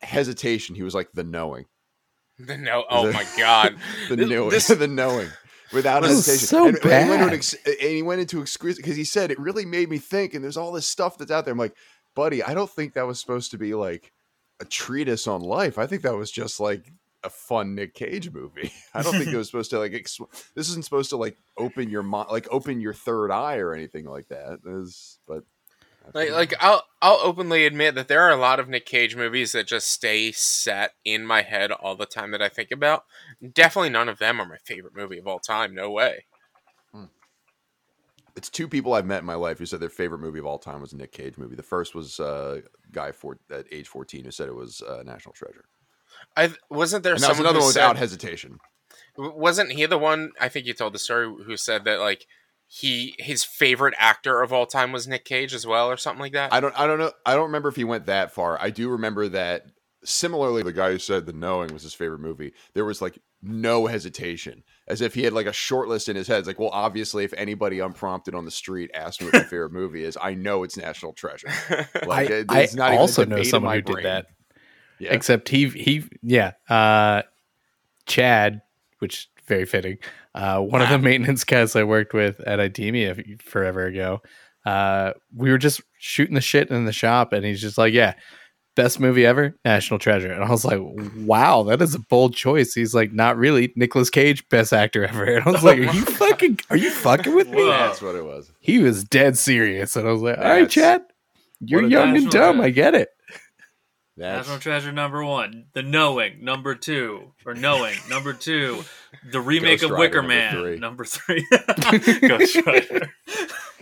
hesitation, he was like, "The Knowing." <laughs> The no, oh The- my god, <laughs> the This- knowing, this- <laughs> the knowing, without This is hesitation. so and, and he went into bad. ex- and he went into excuse because he said it really made me think. And there's all this stuff that's out there. I'm like, buddy, I don't think that was supposed to be like a treatise on life. I think that was just like a fun Nick Cage movie. I don't think it was supposed to like. Ex- this isn't supposed to like open your mind, like open your third eye or anything like that. Is but that's like like I'll I'll openly admit that there are a lot of Nick Cage movies that just stay set in my head all the time that I think about. Definitely none of them are my favorite movie of all time. No way. it's two people I've met in my life who said their favorite movie of all time was a Nick Cage movie. The first was uh, a guy for at age 14 who said it was uh, National Treasure. I wasn't there And that was someone another one said, without hesitation. wasn't he the one? I think you told the story who said that like he his favorite actor of all time was Nick Cage as well, or something like that. I don't I don't know I don't remember if he went that far. I do remember that similarly the guy who said the knowing was his favorite movie, there was like no hesitation. As if he had like a short list in his head. It's like, well, obviously if anybody unprompted on the street asked me what my favorite movie is, I know it's National Treasure. <laughs> Like I, it- I not also know someone my who did that. Yeah. Except he he yeah. Uh Chad, which very fitting. Uh one of the maintenance guys I worked with at Idemia forever ago. Uh we were just shooting the shit in the shop and he's just like, Yeah, best movie ever, National Treasure. And I was like, Wow, that is a bold choice. He's like, Not really. Nicolas Cage, best actor ever. <laughs> And I was like, Are you <laughs> fucking are you fucking with me? Whoa. That's what it was. He was dead serious. And I was like, All right, Chad. You're young and dumb. treasure. I get it. That's National Treasure number one, The Knowing number two, or Knowing number two, the remake Ghost of Rider, Wicker number Man three. number three, <laughs> Ghost Rider.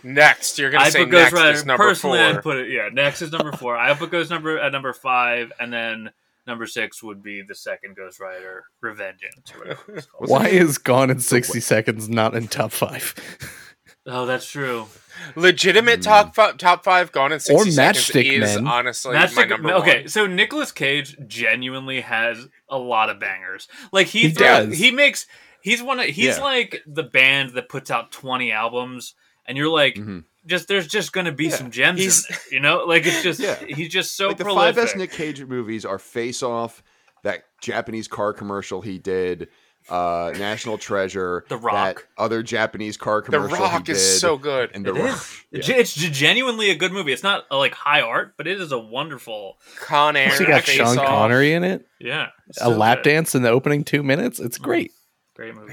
next, you're gonna I say put Ghost next Rider is number personally. four. I'd put it yeah. Next is number four. I put Ghost number at number five, and then number six would be the second Ghost Rider, Revengeance. Or whatever it's <laughs> called. Why is Gone in 60 Seconds not in top five? <laughs> Oh, that's true. Legitimate top five, top five Gone in sixty Or seconds Matchstick is Men. honestly That's my the- number okay, one. so Nicolas Cage genuinely has a lot of bangers. Like he, He throw- does. he makes he's one of he's Yeah. like the band that puts out twenty albums, and you're like, Mhm. just there's just gonna be Yeah. some gems He's- in there, you know? Like it's just Yeah. he's just so like the prolific. five best Nick Cage movies are Face Off, that Japanese car commercial he did, uh, National Treasure, The Rock. that other Japanese car The commercial. he Rock is did, so good. and the It Rock. is. Yeah. It's- It's genuinely a good movie. It's not uh, like high art, but it is a wonderful. Con Air, Also, you got Face Sean Off. Connery in it. Yeah, it's a lap good. dance in the opening two minutes. It's great. Great movie.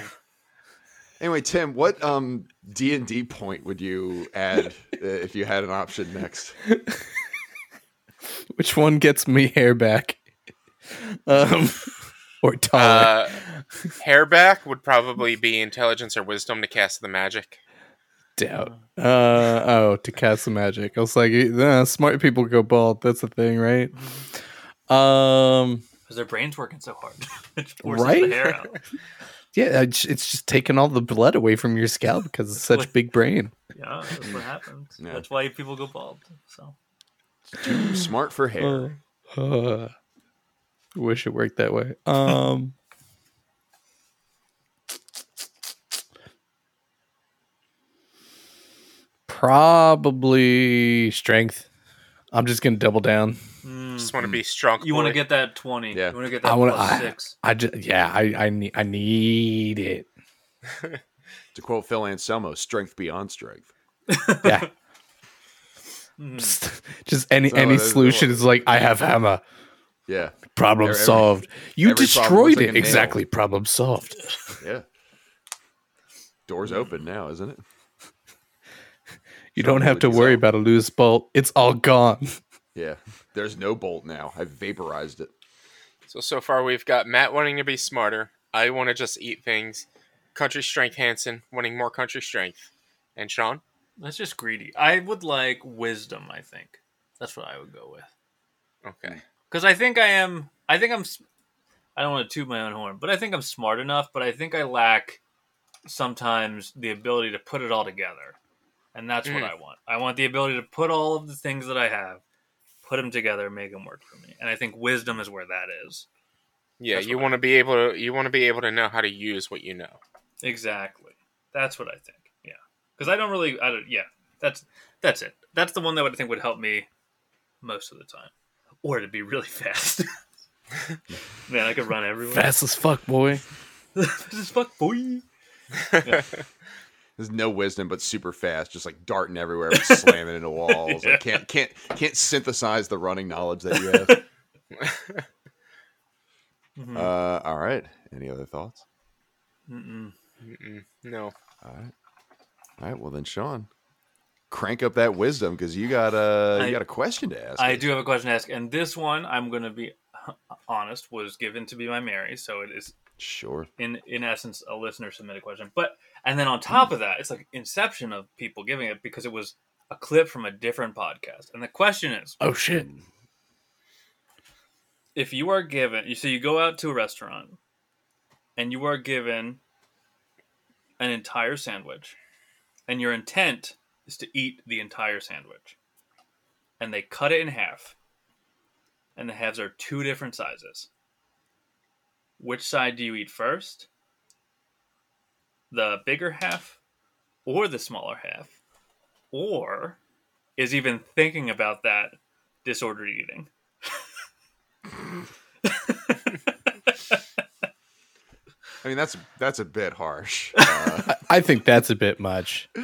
Anyway, Tim, what um D and D point would you add uh, if you had an option next? <laughs> Which one gets me hair back? <laughs> Um, or taller? Uh, hairback would probably be intelligence or wisdom to cast the magic. Doubt. Uh, oh, to cast the magic. I was like, uh, smart people go bald. That's the thing, right? Um, Because their brain's working so hard. <laughs> it forces Right? the hair out. <laughs> yeah, it's it's just taking all the blood away from your scalp because it's such big brain. Yeah, that's what <laughs> happens. Yeah. That's why people go bald. So Too smart for hair. Uh, wish it worked that way. <laughs> Um, probably strength. I'm just gonna double down. Just want to be strong. Mm. you want to get that twenty? Yeah. You want to get that I want plus to. I, six? I just yeah. I I need I need it. <laughs> To quote Phil Anselmo, "Strength beyond strength." Yeah. <laughs> Mm. just, just any So any solution is like I have hammer. Yeah, Problem Every- solved. You destroyed looks like it. nail. exactly. Problem solved. <laughs> yeah. Doors open now, isn't it? You don't have to worry solved. about a loose bolt. It's all gone. Yeah. There's no bolt now. I vaporized it. So so far we've got Matt wanting to be smarter. I want to just eat things. Country strength Hansen wanting more country strength, and Sean. That's just greedy. I would like wisdom. I think that's what I would go with. Okay. Hmm. Because I think I am. I think I'm. I don't want to toot my own horn, but I think I'm smart enough. But I think I lack sometimes the ability to put it all together, and that's what Mm. I want. I want the ability to put all of the things that I have, put them together, make them work for me. And I think wisdom is where that is. Yeah, That's you want to be able to you want to be able to know how to use what you know. Exactly. That's what I think. Yeah, because I don't really. I don't. Yeah, that's that's it. That's the one that I think would help me most of the time, or it to be really <laughs> fast. <laughs> Man, I could run everywhere. Fast as fuck, boy. this is fuck boy. <laughs> There's no wisdom, but super fast, just like darting everywhere, slamming into walls. Like can't can't can't synthesize the running knowledge that you have. Mhm. uh, all right. Any other thoughts? Mm-mm. Mm-mm, no. All right. All right. Well, then, Sean, crank up that wisdom because you got a I- you got a question to ask. I do have a question to ask, and this one I'm going to be <laughs> honest was given to be my Mary, so it is Sure. in in essence a listener submitted question. But and then on top of that, it's like inception of people giving it because it was a clip from a different podcast, and the question is: Oh shit. if you are given, you so you go out to a restaurant, and you are given an entire sandwich, and your intent is to eat the entire sandwich. And they cut it in half. And the halves are two different sizes. Which side do you eat first? The bigger half or the smaller half? Or is even thinking about that disordered eating? <laughs> <laughs> I mean, that's that's a bit harsh. Uh, <laughs> I think that's a bit much. <laughs>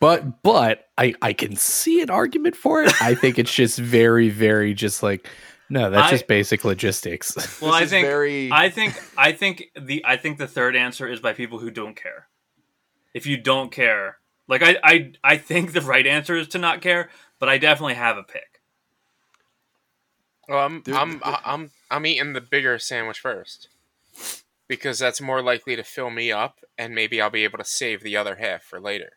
But but I I can see an argument for it. I think it's just very very just like no, that's I- just basic logistics. well, I think very. I think I think the I think the third answer is by people who don't care. If you don't care, like I I I think the right answer is to not care, but I definitely have a pick. Well, I'm Dude, I'm the- I'm I'm eating the bigger sandwich first because that's more likely to fill me up, and maybe I'll be able to save the other half for later.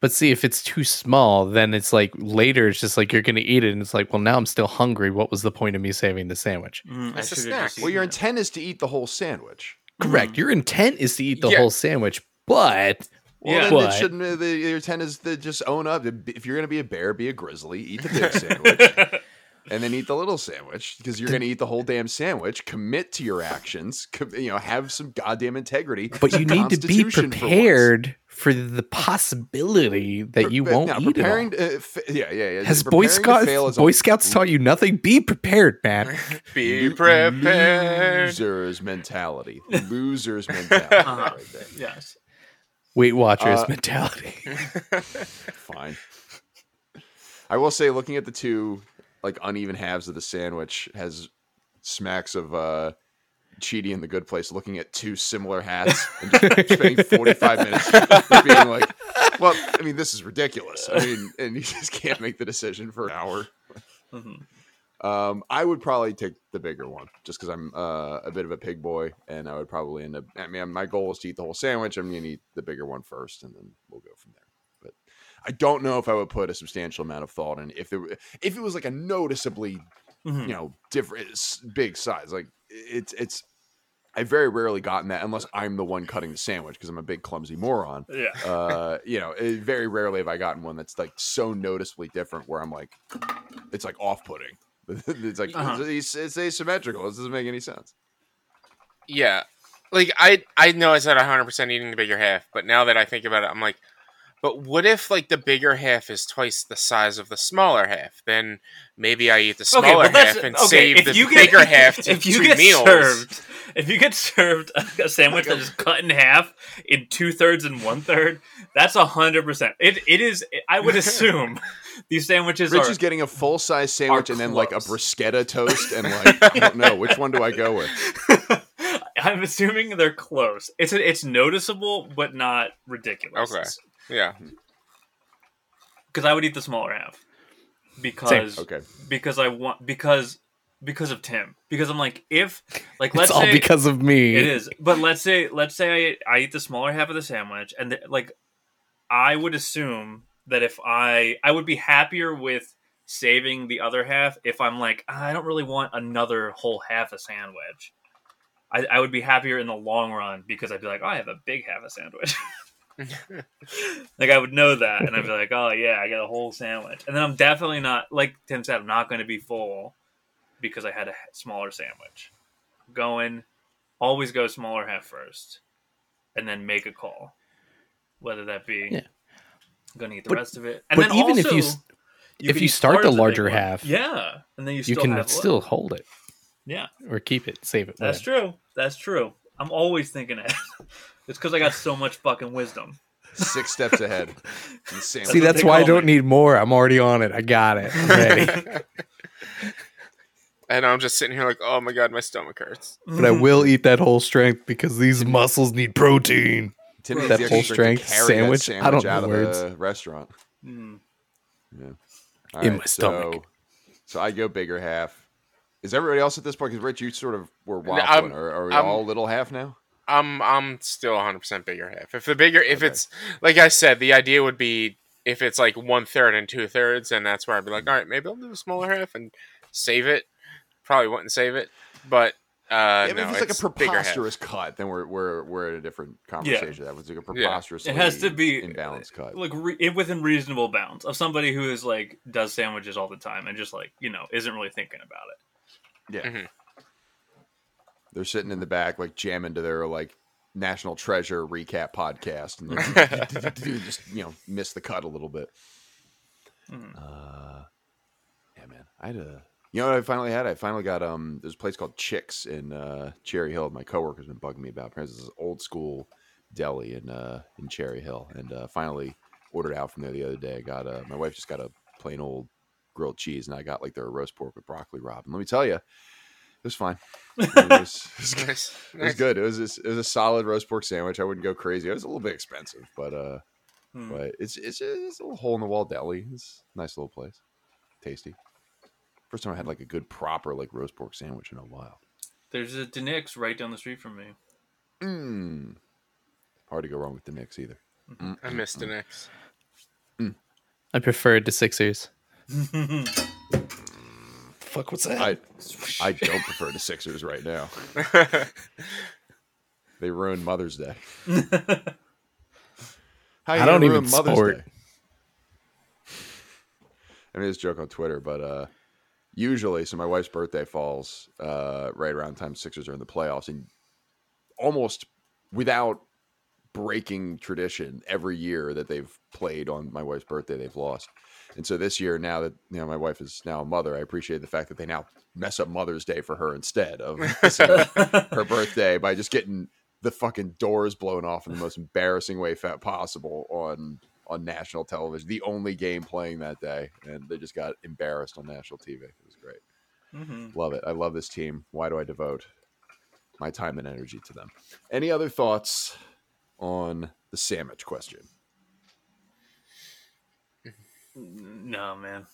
But see, if it's too small, then it's like later it's just like you're gonna eat it, and it's like, well, now I'm still hungry. What was the point of me saving the sandwich? Mm, I It's a snack. well, your eaten intent is to eat the whole sandwich. Correct. Your intent is to eat the Yeah. whole sandwich, but Well, Yeah. then But- it shouldn't. uh, The, your intent is to just own up. If you're going to be a bear, be a grizzly. Eat the big <laughs> sandwich, and then eat the little sandwich because you're going to eat the whole damn sandwich. Commit to your actions. Com- you know, have some goddamn integrity. but you need to be Constitution for prepared for, the possibility that you won't no, eat preparing it all. To, uh, fa- yeah, yeah, yeah. Has Boy Scouts fail is a Boy Scouts taught you nothing? Be prepared, man. <laughs> Be prepared. Losers mentality. <laughs> Losers mentality. Uh-huh. right there. Yes. Weight Watchers Uh, mentality. <laughs> Fine. I will say, looking at the two like uneven halves of the sandwich has smacks of uh Chidi in the Good Place looking at two similar hats and <laughs> spending 45 minutes being like, well, I mean, this is ridiculous. I mean, and you just can't make the decision for an hour. Mhm. Um, I would probably take the bigger one just because I'm uh, a bit of a pig boy, and I would probably end up. I mean, my goal is to eat the whole sandwich. I'm going to eat the bigger one first, and then we'll go from there. But I don't know if I would put a substantial amount of thought in if it were- if it was like a noticeably Mhm. you know different big size. Like it's it's. I very rarely gotten that unless I'm the one cutting the sandwich because I'm a big clumsy moron Yeah. uh, you know, it, very rarely have I gotten one that's like so noticeably different where I'm like, it's like off putting. <laughs> it's like, Uh-huh. it's, it's asymmetrical. This doesn't make any sense. Yeah, like I I know I said 100 percent eating the bigger half, but now that I think about it, I'm like, but what if like the bigger half is twice the size of the smaller half? Then maybe I eat the smaller but that's half and okay, save if the you get- bigger <laughs> half to if you two get meals. served, if you get served a, a sandwich that is cut in half in two thirds and one third, that's a hundred percent. It it is. I would <laughs> assume these sandwiches Rich are. is getting a full size sandwich and then like a close. bruschetta toast and like, <laughs> I don't know, which one do I go with? I'm assuming they're close. It's it's noticeable, but not ridiculous. Okay. Yeah, Because I would eat the smaller half because Okay. because I want because because of Tim. Because I'm like if like let's it's all say because of me. It is, but let's say let's say I, I eat the smaller half of the sandwich, and the, like I would assume that if I I would be happier with saving the other half if I'm like "Ah, I don't really want another whole half a sandwich. I, I would be happier in the long run because I'd be like, oh, I have a big half a sandwich. <laughs> <laughs> like I would know that, and I'd be like, oh yeah, I got a whole sandwich, and then I'm definitely not like Tim said, I'm not going to be full because I had a smaller sandwich. Going, always go smaller half first, and then make a call, whether that be Yeah. going to eat the But- rest of it, and but then even if also, you if you start the larger half, yeah, and then you you can still hold it yeah. or keep it, save it. That's whatever. true. That's true. I'm always thinking ahead. <laughs> it's because I got so much fucking wisdom. Six steps ahead. <laughs> And See, that's why I don't me. need more. I'm already on it. I got it. I'm ready. <laughs> and I'm just sitting here like, oh my god, my stomach hurts. but I will eat that whole strength because these muscles need protein. Tim That needs the full strength to strength sandwich? I don't out know of words. the restaurant. Mm. All In my stomach. So, so I go bigger half. Is everybody else at this point? Because Rich, you sort of were No, waffling. I'm- are, are we I'm- all little half now? I'm I'm still 100 percent bigger half. If the bigger, if Okay. it's like I said, the idea would be if it's like one third and two thirds, and that's where I'd be like, all right, maybe I'll do a smaller half and save it. Probably wouldn't save it, but Uh, Yeah, no, if it's like a preposterous cut, then we're we're we're at a different conversation. That was like a preposterous. It has to be imbalanced cut. like re- within reasonable bounds of somebody who is like does sandwiches all the time and just like you know isn't really thinking about it. Yeah. Mhm. They're sitting in the back, like jamming to their like national treasure recap podcast, and <laughs> just you know miss the cut a little bit. Mhm. Uh, yeah, man, I had a. You know what I finally had? I finally got um. There's a place called Chicks in uh, Cherry Hill. My coworker's been bugging me about. Apparently, this is old school deli in uh in Cherry Hill, and uh, finally ordered out from there the other day. I got uh, my wife just got a plain old grilled cheese, and I got like their roast pork with broccoli rabe. And let me tell you, was fine. <laughs> It was, it was. Nice. <laughs> It was good. It was it was a solid roast pork sandwich. I wouldn't go crazy. It was a little bit expensive, but uh, Hmm. but it's it's it's a little hole in the wall deli. It's a nice little place, tasty. First time I had like a good proper like roast pork sandwich in a while. There's a DiNic's right down the street from me. Mmm. Hard to go wrong with the Knicks either. Mm-hmm. Mm, I missed the next. I preferred the Sixers. <laughs> Fuck, what's that? I I don't prefer the Sixers right now. <laughs> They ruined Mother's Day. <laughs> How you I don't even Mother's sport. Day? I made this joke on Twitter, but uh, usually, so my wife's birthday falls uh, right around the time Sixers are in the playoffs, and almost without breaking tradition, every year that they've played on my wife's birthday, they've lost. And so this year, now that you know my wife is now a mother, I appreciate the fact that they now mess up Mother's Day for her instead of <laughs> her birthday by just getting the fucking doors blown off in the most embarrassing way possible on on national television. The only game playing that day, and they just got embarrassed on national TV. It was great. Mhm. Love it. I love this team. Why do I devote my time and energy to them? Any other thoughts on the sandwich question? No man,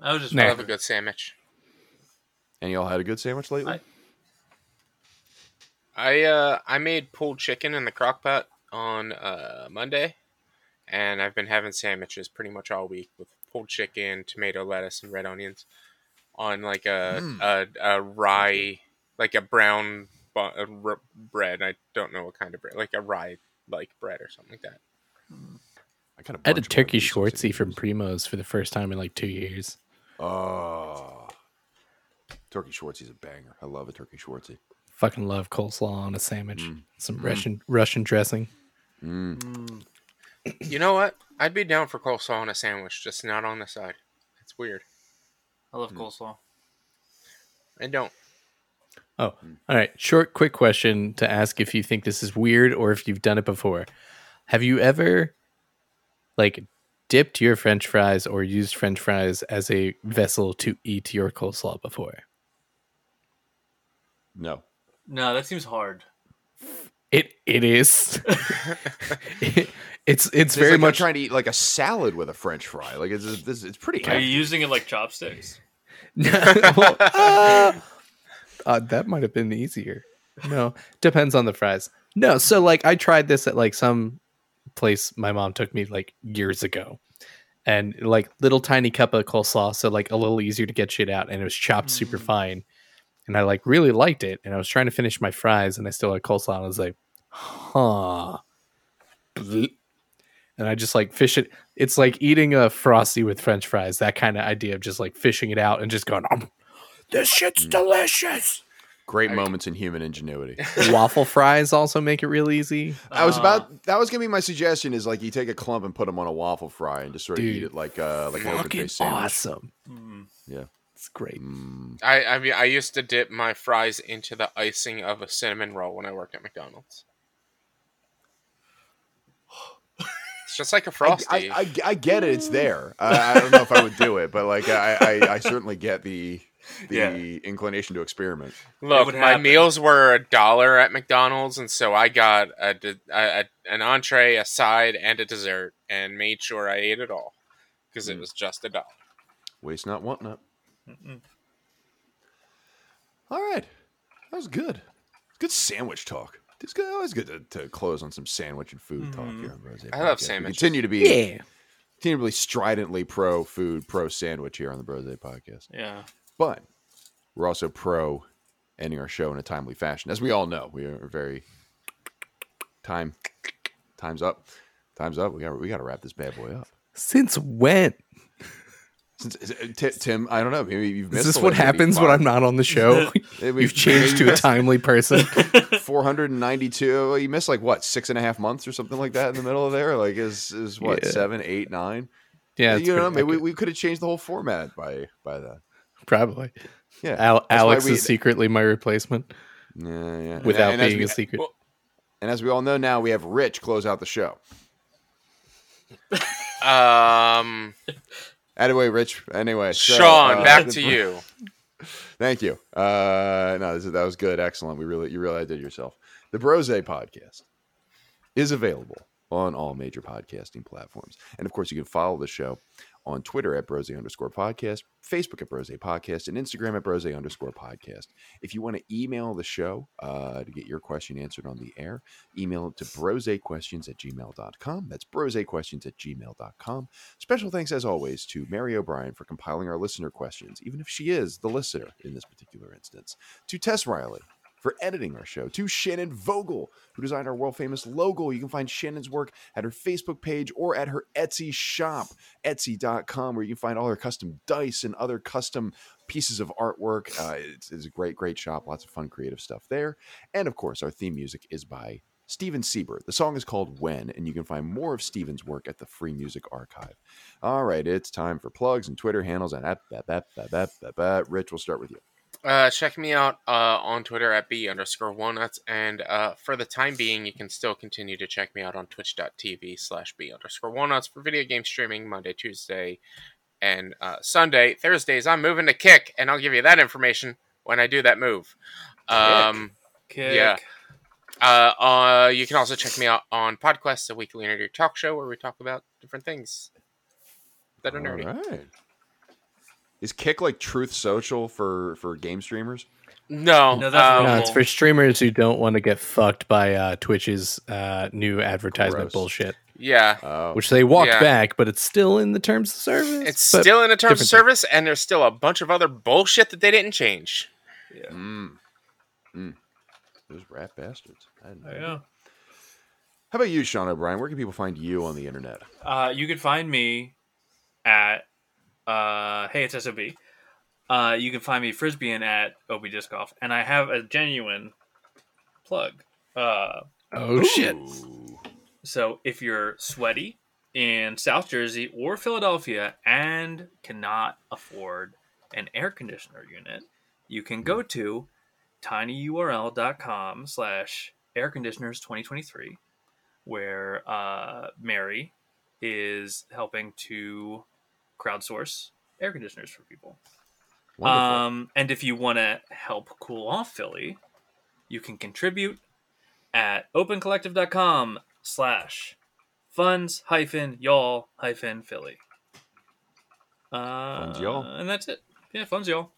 I was just Nah. I love a good sandwich. And y'all had a good sandwich lately? I- I uh I made pulled chicken in the crock pot on uh Monday, and I've been having sandwiches pretty much all week with pulled chicken, tomato, lettuce, and red onions on like a Mm. a, a rye like a brown bu- uh, r- bread. I don't know what kind of bread, like a rye like bread or something like that. I, kind of I had a turkey Schwartzy from Primo's for the first time in like two years. Oh, turkey Schwartzy's a banger. I love a turkey Schwartzy. Fucking love coleslaw on a sandwich. Mm. Some Mm. Russian Russian dressing. Mm. Mm. You know what? I'd be down for coleslaw on a sandwich, just not on the side. It's weird. I love coleslaw. I don't. Oh, all right. Short, quick question to ask if you think this is weird or if you've done it before. Have you ever, like, dipped your French fries or used French fries as a vessel to eat your coleslaw before? No. No, that seems hard. It it is. It- <laughs> <laughs> it's it's It's very like much trying to eat like a salad with a French fry. Like it's it's, it's pretty Are you using it like chopsticks? <laughs> Well, ah! Uh, that might have been easier. No, depends on the fries. No, so like I tried this at like some place my mom took me like years ago, and like little tiny cup of coleslaw, so like a little easier to get shit out, and it was chopped super Mm. fine, and I like really liked it, and I was trying to finish my fries, and I still had coleslaw, and I was like, huh. Bleep. And I just like fish it. It's like eating a frosty with French fries. That kind of idea of just like fishing it out and just going, um, this shit's Mm. delicious. Great I- moments in human ingenuity. <laughs> Waffle fries also make it real easy. I was Uh, about that was gonna be my suggestion is like you take a clump and put them on a waffle fry and just sort of Dude. eat it like uh like an open Fucking faced sandwich. awesome. mm, It's great. Mm. I I mean I used to dip my fries into the icing of a cinnamon roll when I worked at McDonald's. It's just like a frosty. I, I, I get it. It's there. I, I don't know if I would do it, but like I, I, I certainly get the the Yeah. inclination to experiment. Look, my meals were a dollar at McDonald's, and so I got a, a, a an entree, a side, and a dessert, and made sure I ate it all because it Mm. was just a dollar. Waste not, want not. mm-mm. All right, that was good. Good sandwich talk. It's good. Always good to, to close on some sandwich and food talk Mhm. here on Brosé. I love Podcast. We sandwiches. Continue to be Yeah. continue to be stridently pro food, pro sandwich here on the Brosé Podcast. Yeah. But we're also pro ending our show in a timely fashion. As we all know, we are very time time's up. Time's up. We got we got to wrap this bad boy up. Since when? Since, it- uh, Ti- Tim, I don't know. Maybe you've missed. Is this what happens when I'm not on the show? <laughs> You've changed to a timely person. <laughs> 492. You missed like what six and a half months or something like that in the middle of there. Like is is what Yeah. seven, eight, nine? Yeah, you know, maybe we, we could have changed the whole format by by then. Probably. Yeah, Al- Alex we- is secretly my replacement yeah, yeah. And- without and as being we- a secret. well- And as we all know now, we have Rich close out the show. Um, <laughs> Anyway, Rich. Anyway, so, Sean, uh, back to <laughs> you. Thank you. Uh, no, this, that was good. Excellent. We really, you really did yourself. The Brosé podcast is available on all major podcasting platforms. And of course, you can follow the show on Twitter at Brose underscore podcast, Facebook at Brose podcast, and Instagram at Brose underscore podcast. If you want to email the show uh, to get your question answered on the air, email it to brosequestions at gmail.com. That's brosequestions at gmail.com. Special thanks, as always, to Mary O'Brien for compiling our listener questions, even if she is the listener in this particular instance. To Tess Riley for editing our show. To Shannon Vogel, who designed our world famous logo. You can find Shannon's work at her Facebook page or at her Etsy shop, etsy.com, where you can find all her custom dice and other custom pieces of artwork. Uh, it's, it's a great, great shop. Lots of fun, creative stuff there. And of course, our theme music is by Steven Siebert. The song is called When, and you can find more of Steven's work at the Free Music Archive. All right, it's time for plugs and Twitter handles. And that, that, that, that, that, that, that. Rich, we'll start with you. Uh, check me out uh, on Twitter at b underscore walnuts, and uh, for the time being, you can still continue to check me out on twitch.tv slash b underscore walnuts for video game streaming Monday, Tuesday, and uh, Sunday. Thursdays, I'm moving to Kick, and I'll give you that information when I do that move. Um, Kick. Yeah. uh, uh, you can also check me out on PodQuest, a weekly nerdy talk show where we talk about different things that are nerdy. All right. Is Kick like Truth Social for for game streamers? No, No, that's um, No, it's for streamers who don't want to get fucked by uh, Twitch's uh, new advertisement Gross. bullshit, yeah. Oh, which they walked Yeah. back, but it's still in the terms of service. It's still in the terms of different thing. service, and there's still a bunch of other bullshit that they didn't change. Yeah. mm. Mm. Those rat bastards. I know. I know. How about you, Sean O'Brien? Where can people find you on the internet? Uh, you can find me at uh, Hey It's SOB. Uh, you can find me frisbeeing at Obi Disc Golf, and I have a genuine plug. Uh, Oh shit! So if you're sweaty in South Jersey or Philadelphia and cannot afford an air conditioner unit, you can go to tinyurl.com slash air conditioners 2023 where uh, Mary is helping to crowdsource air conditioners for people. Wonderful. Um, and if you want to help cool off Philly, you can contribute at opencollective.com slash funds hyphen y'all hyphen Philly. Uh, Funds y'all. And that's it. Yeah, funds y'all.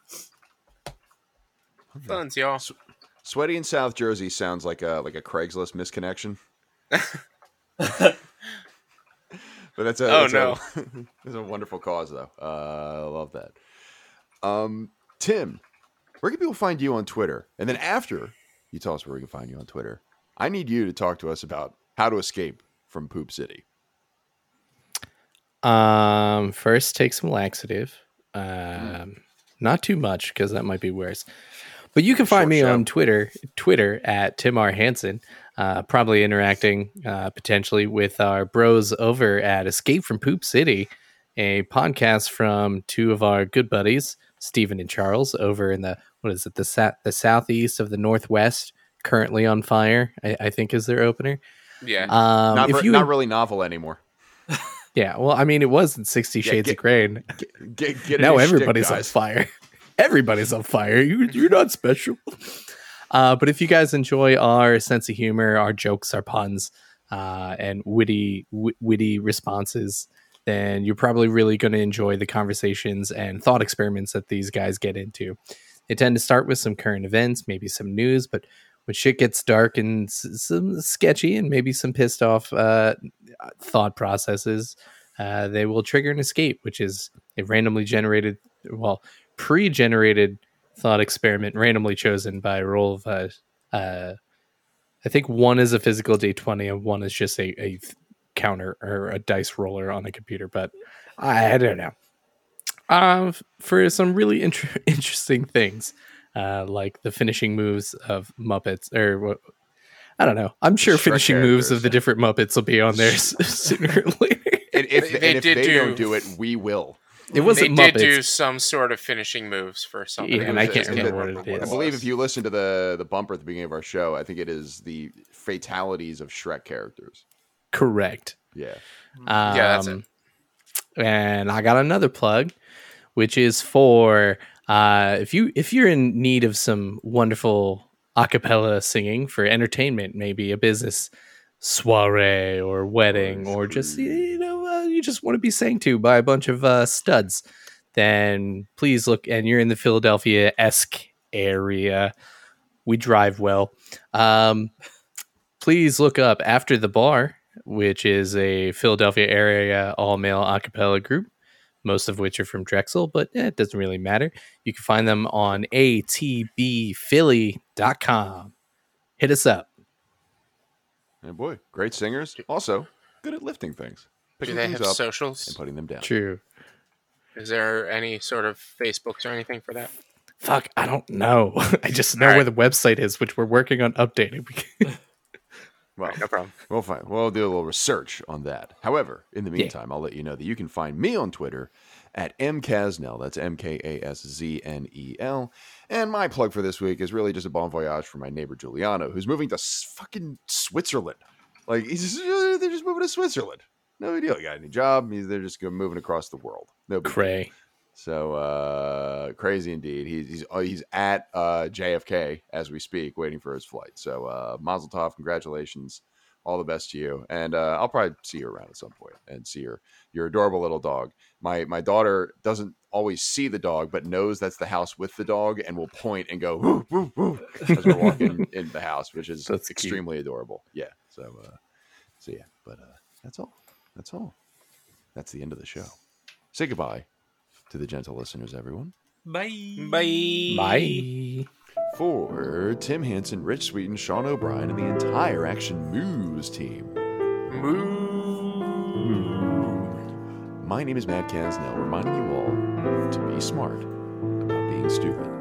Funds, y'all. Sweaty in South Jersey sounds like a like a Craigslist misconnection. <laughs> but that's a Oh, that's no. a, <laughs> that's a wonderful cause though. Uh, I love that. Um, Tim, where can people find you on Twitter? And then after you tell us where we can find you on Twitter, I need you to talk to us about how to escape from Poop City. Um, first take some laxative. Um, not too much because that might be worse. But you can find Short me show. on Twitter, Twitter at Tim R Hansen. Uh, probably interacting uh, potentially with our bros over at Escape from Poop City, a podcast from two of our good buddies, Stephen and Charles, over in the what is it the sa- the southeast of the northwest, currently on fire. I, I think is their opener. Yeah. Um, not, if re- you not really novel anymore. <laughs> yeah, well, I mean, it was in Sixty Yeah, Shades get- of Grey. and Get, get now new shtick, everybody's on fire. <laughs> Everybody's on fire. You, you're not special. Uh, but if you guys enjoy our sense of humor, our jokes, our puns, uh, and witty, wit- witty responses, then you're probably really going to enjoy the conversations and thought experiments that these guys get into. They tend to start with some current events, maybe some news, but when shit gets dark and s- some sketchy and maybe some pissed off uh, thought processes, uh, they will trigger an escape, which is a randomly generated, well, pre-generated thought experiment randomly chosen by a roll of uh, uh, I think one is a physical d20 and one is just a, a counter or a dice roller on a computer, but I, I don't know. Uh, for some really <laughs> inter- interesting things, uh, like the finishing moves of Muppets, or what I don't know. I'm sure Shrek finishing moves of the different Muppets will be on there <laughs> <laughs> sooner or later. And if They- they, they and if did they do- don't do it, we will. It wasn't they Muppets. did do some sort of finishing moves for something. Yeah, and I can't remember what it I believe if you listen to the the bumper at the beginning of our show, I think it is the fatalities of Shrek characters. Correct. Yeah. Um, Yeah, that's it. And I got another plug, which is for uh, if you if you're in need of some wonderful a cappella singing for entertainment, maybe a business soiree or wedding, or just you know uh, you just want to be sang to by a bunch of uh, studs, then please look. And you're in the Philadelphia esque area. We drive well. Um, please look up after the bar which is a Philadelphia area all male a cappella group, most of which are from Drexel, but eh, it doesn't really matter. You can find them on atbphilly.com. Hit us up. And boy, great singers. Also good at lifting things, Do picking they things have up and putting them down. True. Is there any sort of Facebooks or anything for that? Fuck, I don't know. <laughs> I just know All where right. the website is, which we're working on updating. <laughs> Well, No problem. We'll find. We'll do a little research on that. However, in the Yeah. meantime, I'll let you know that you can find me on Twitter at mkasznel. That's M K A S Z N E L. And my plug for this week is really just a bon voyage for my neighbor Giuliano, who's moving to fucking Switzerland. Like he's just, they're just moving to Switzerland. No deal. He got any job? They're just moving across the world. No big deal. Cray. So uh, crazy indeed. He's he's uh, he's at uh, JFK as we speak, waiting for his flight. So uh, Mazel Tov, congratulations, all the best to you, and uh, I'll probably see you around at some point and see your your adorable little dog. My my daughter doesn't always see the dog, but knows that's the house with the dog, and will point and go woo woo woo as we're walking <laughs> in the house, which is That's cute. extremely adorable. Yeah. So uh, so yeah, but uh, that's all. That's all. That's the end of the show. Say goodbye to the gentle listeners, everyone. Bye. Bye. Bye. For Tim Hansen, Rich Sweeten, Sean O'Brien, and the entire Action Moves team, Moo. my name is Matt Kasznel, reminding you all to be smart about being stupid.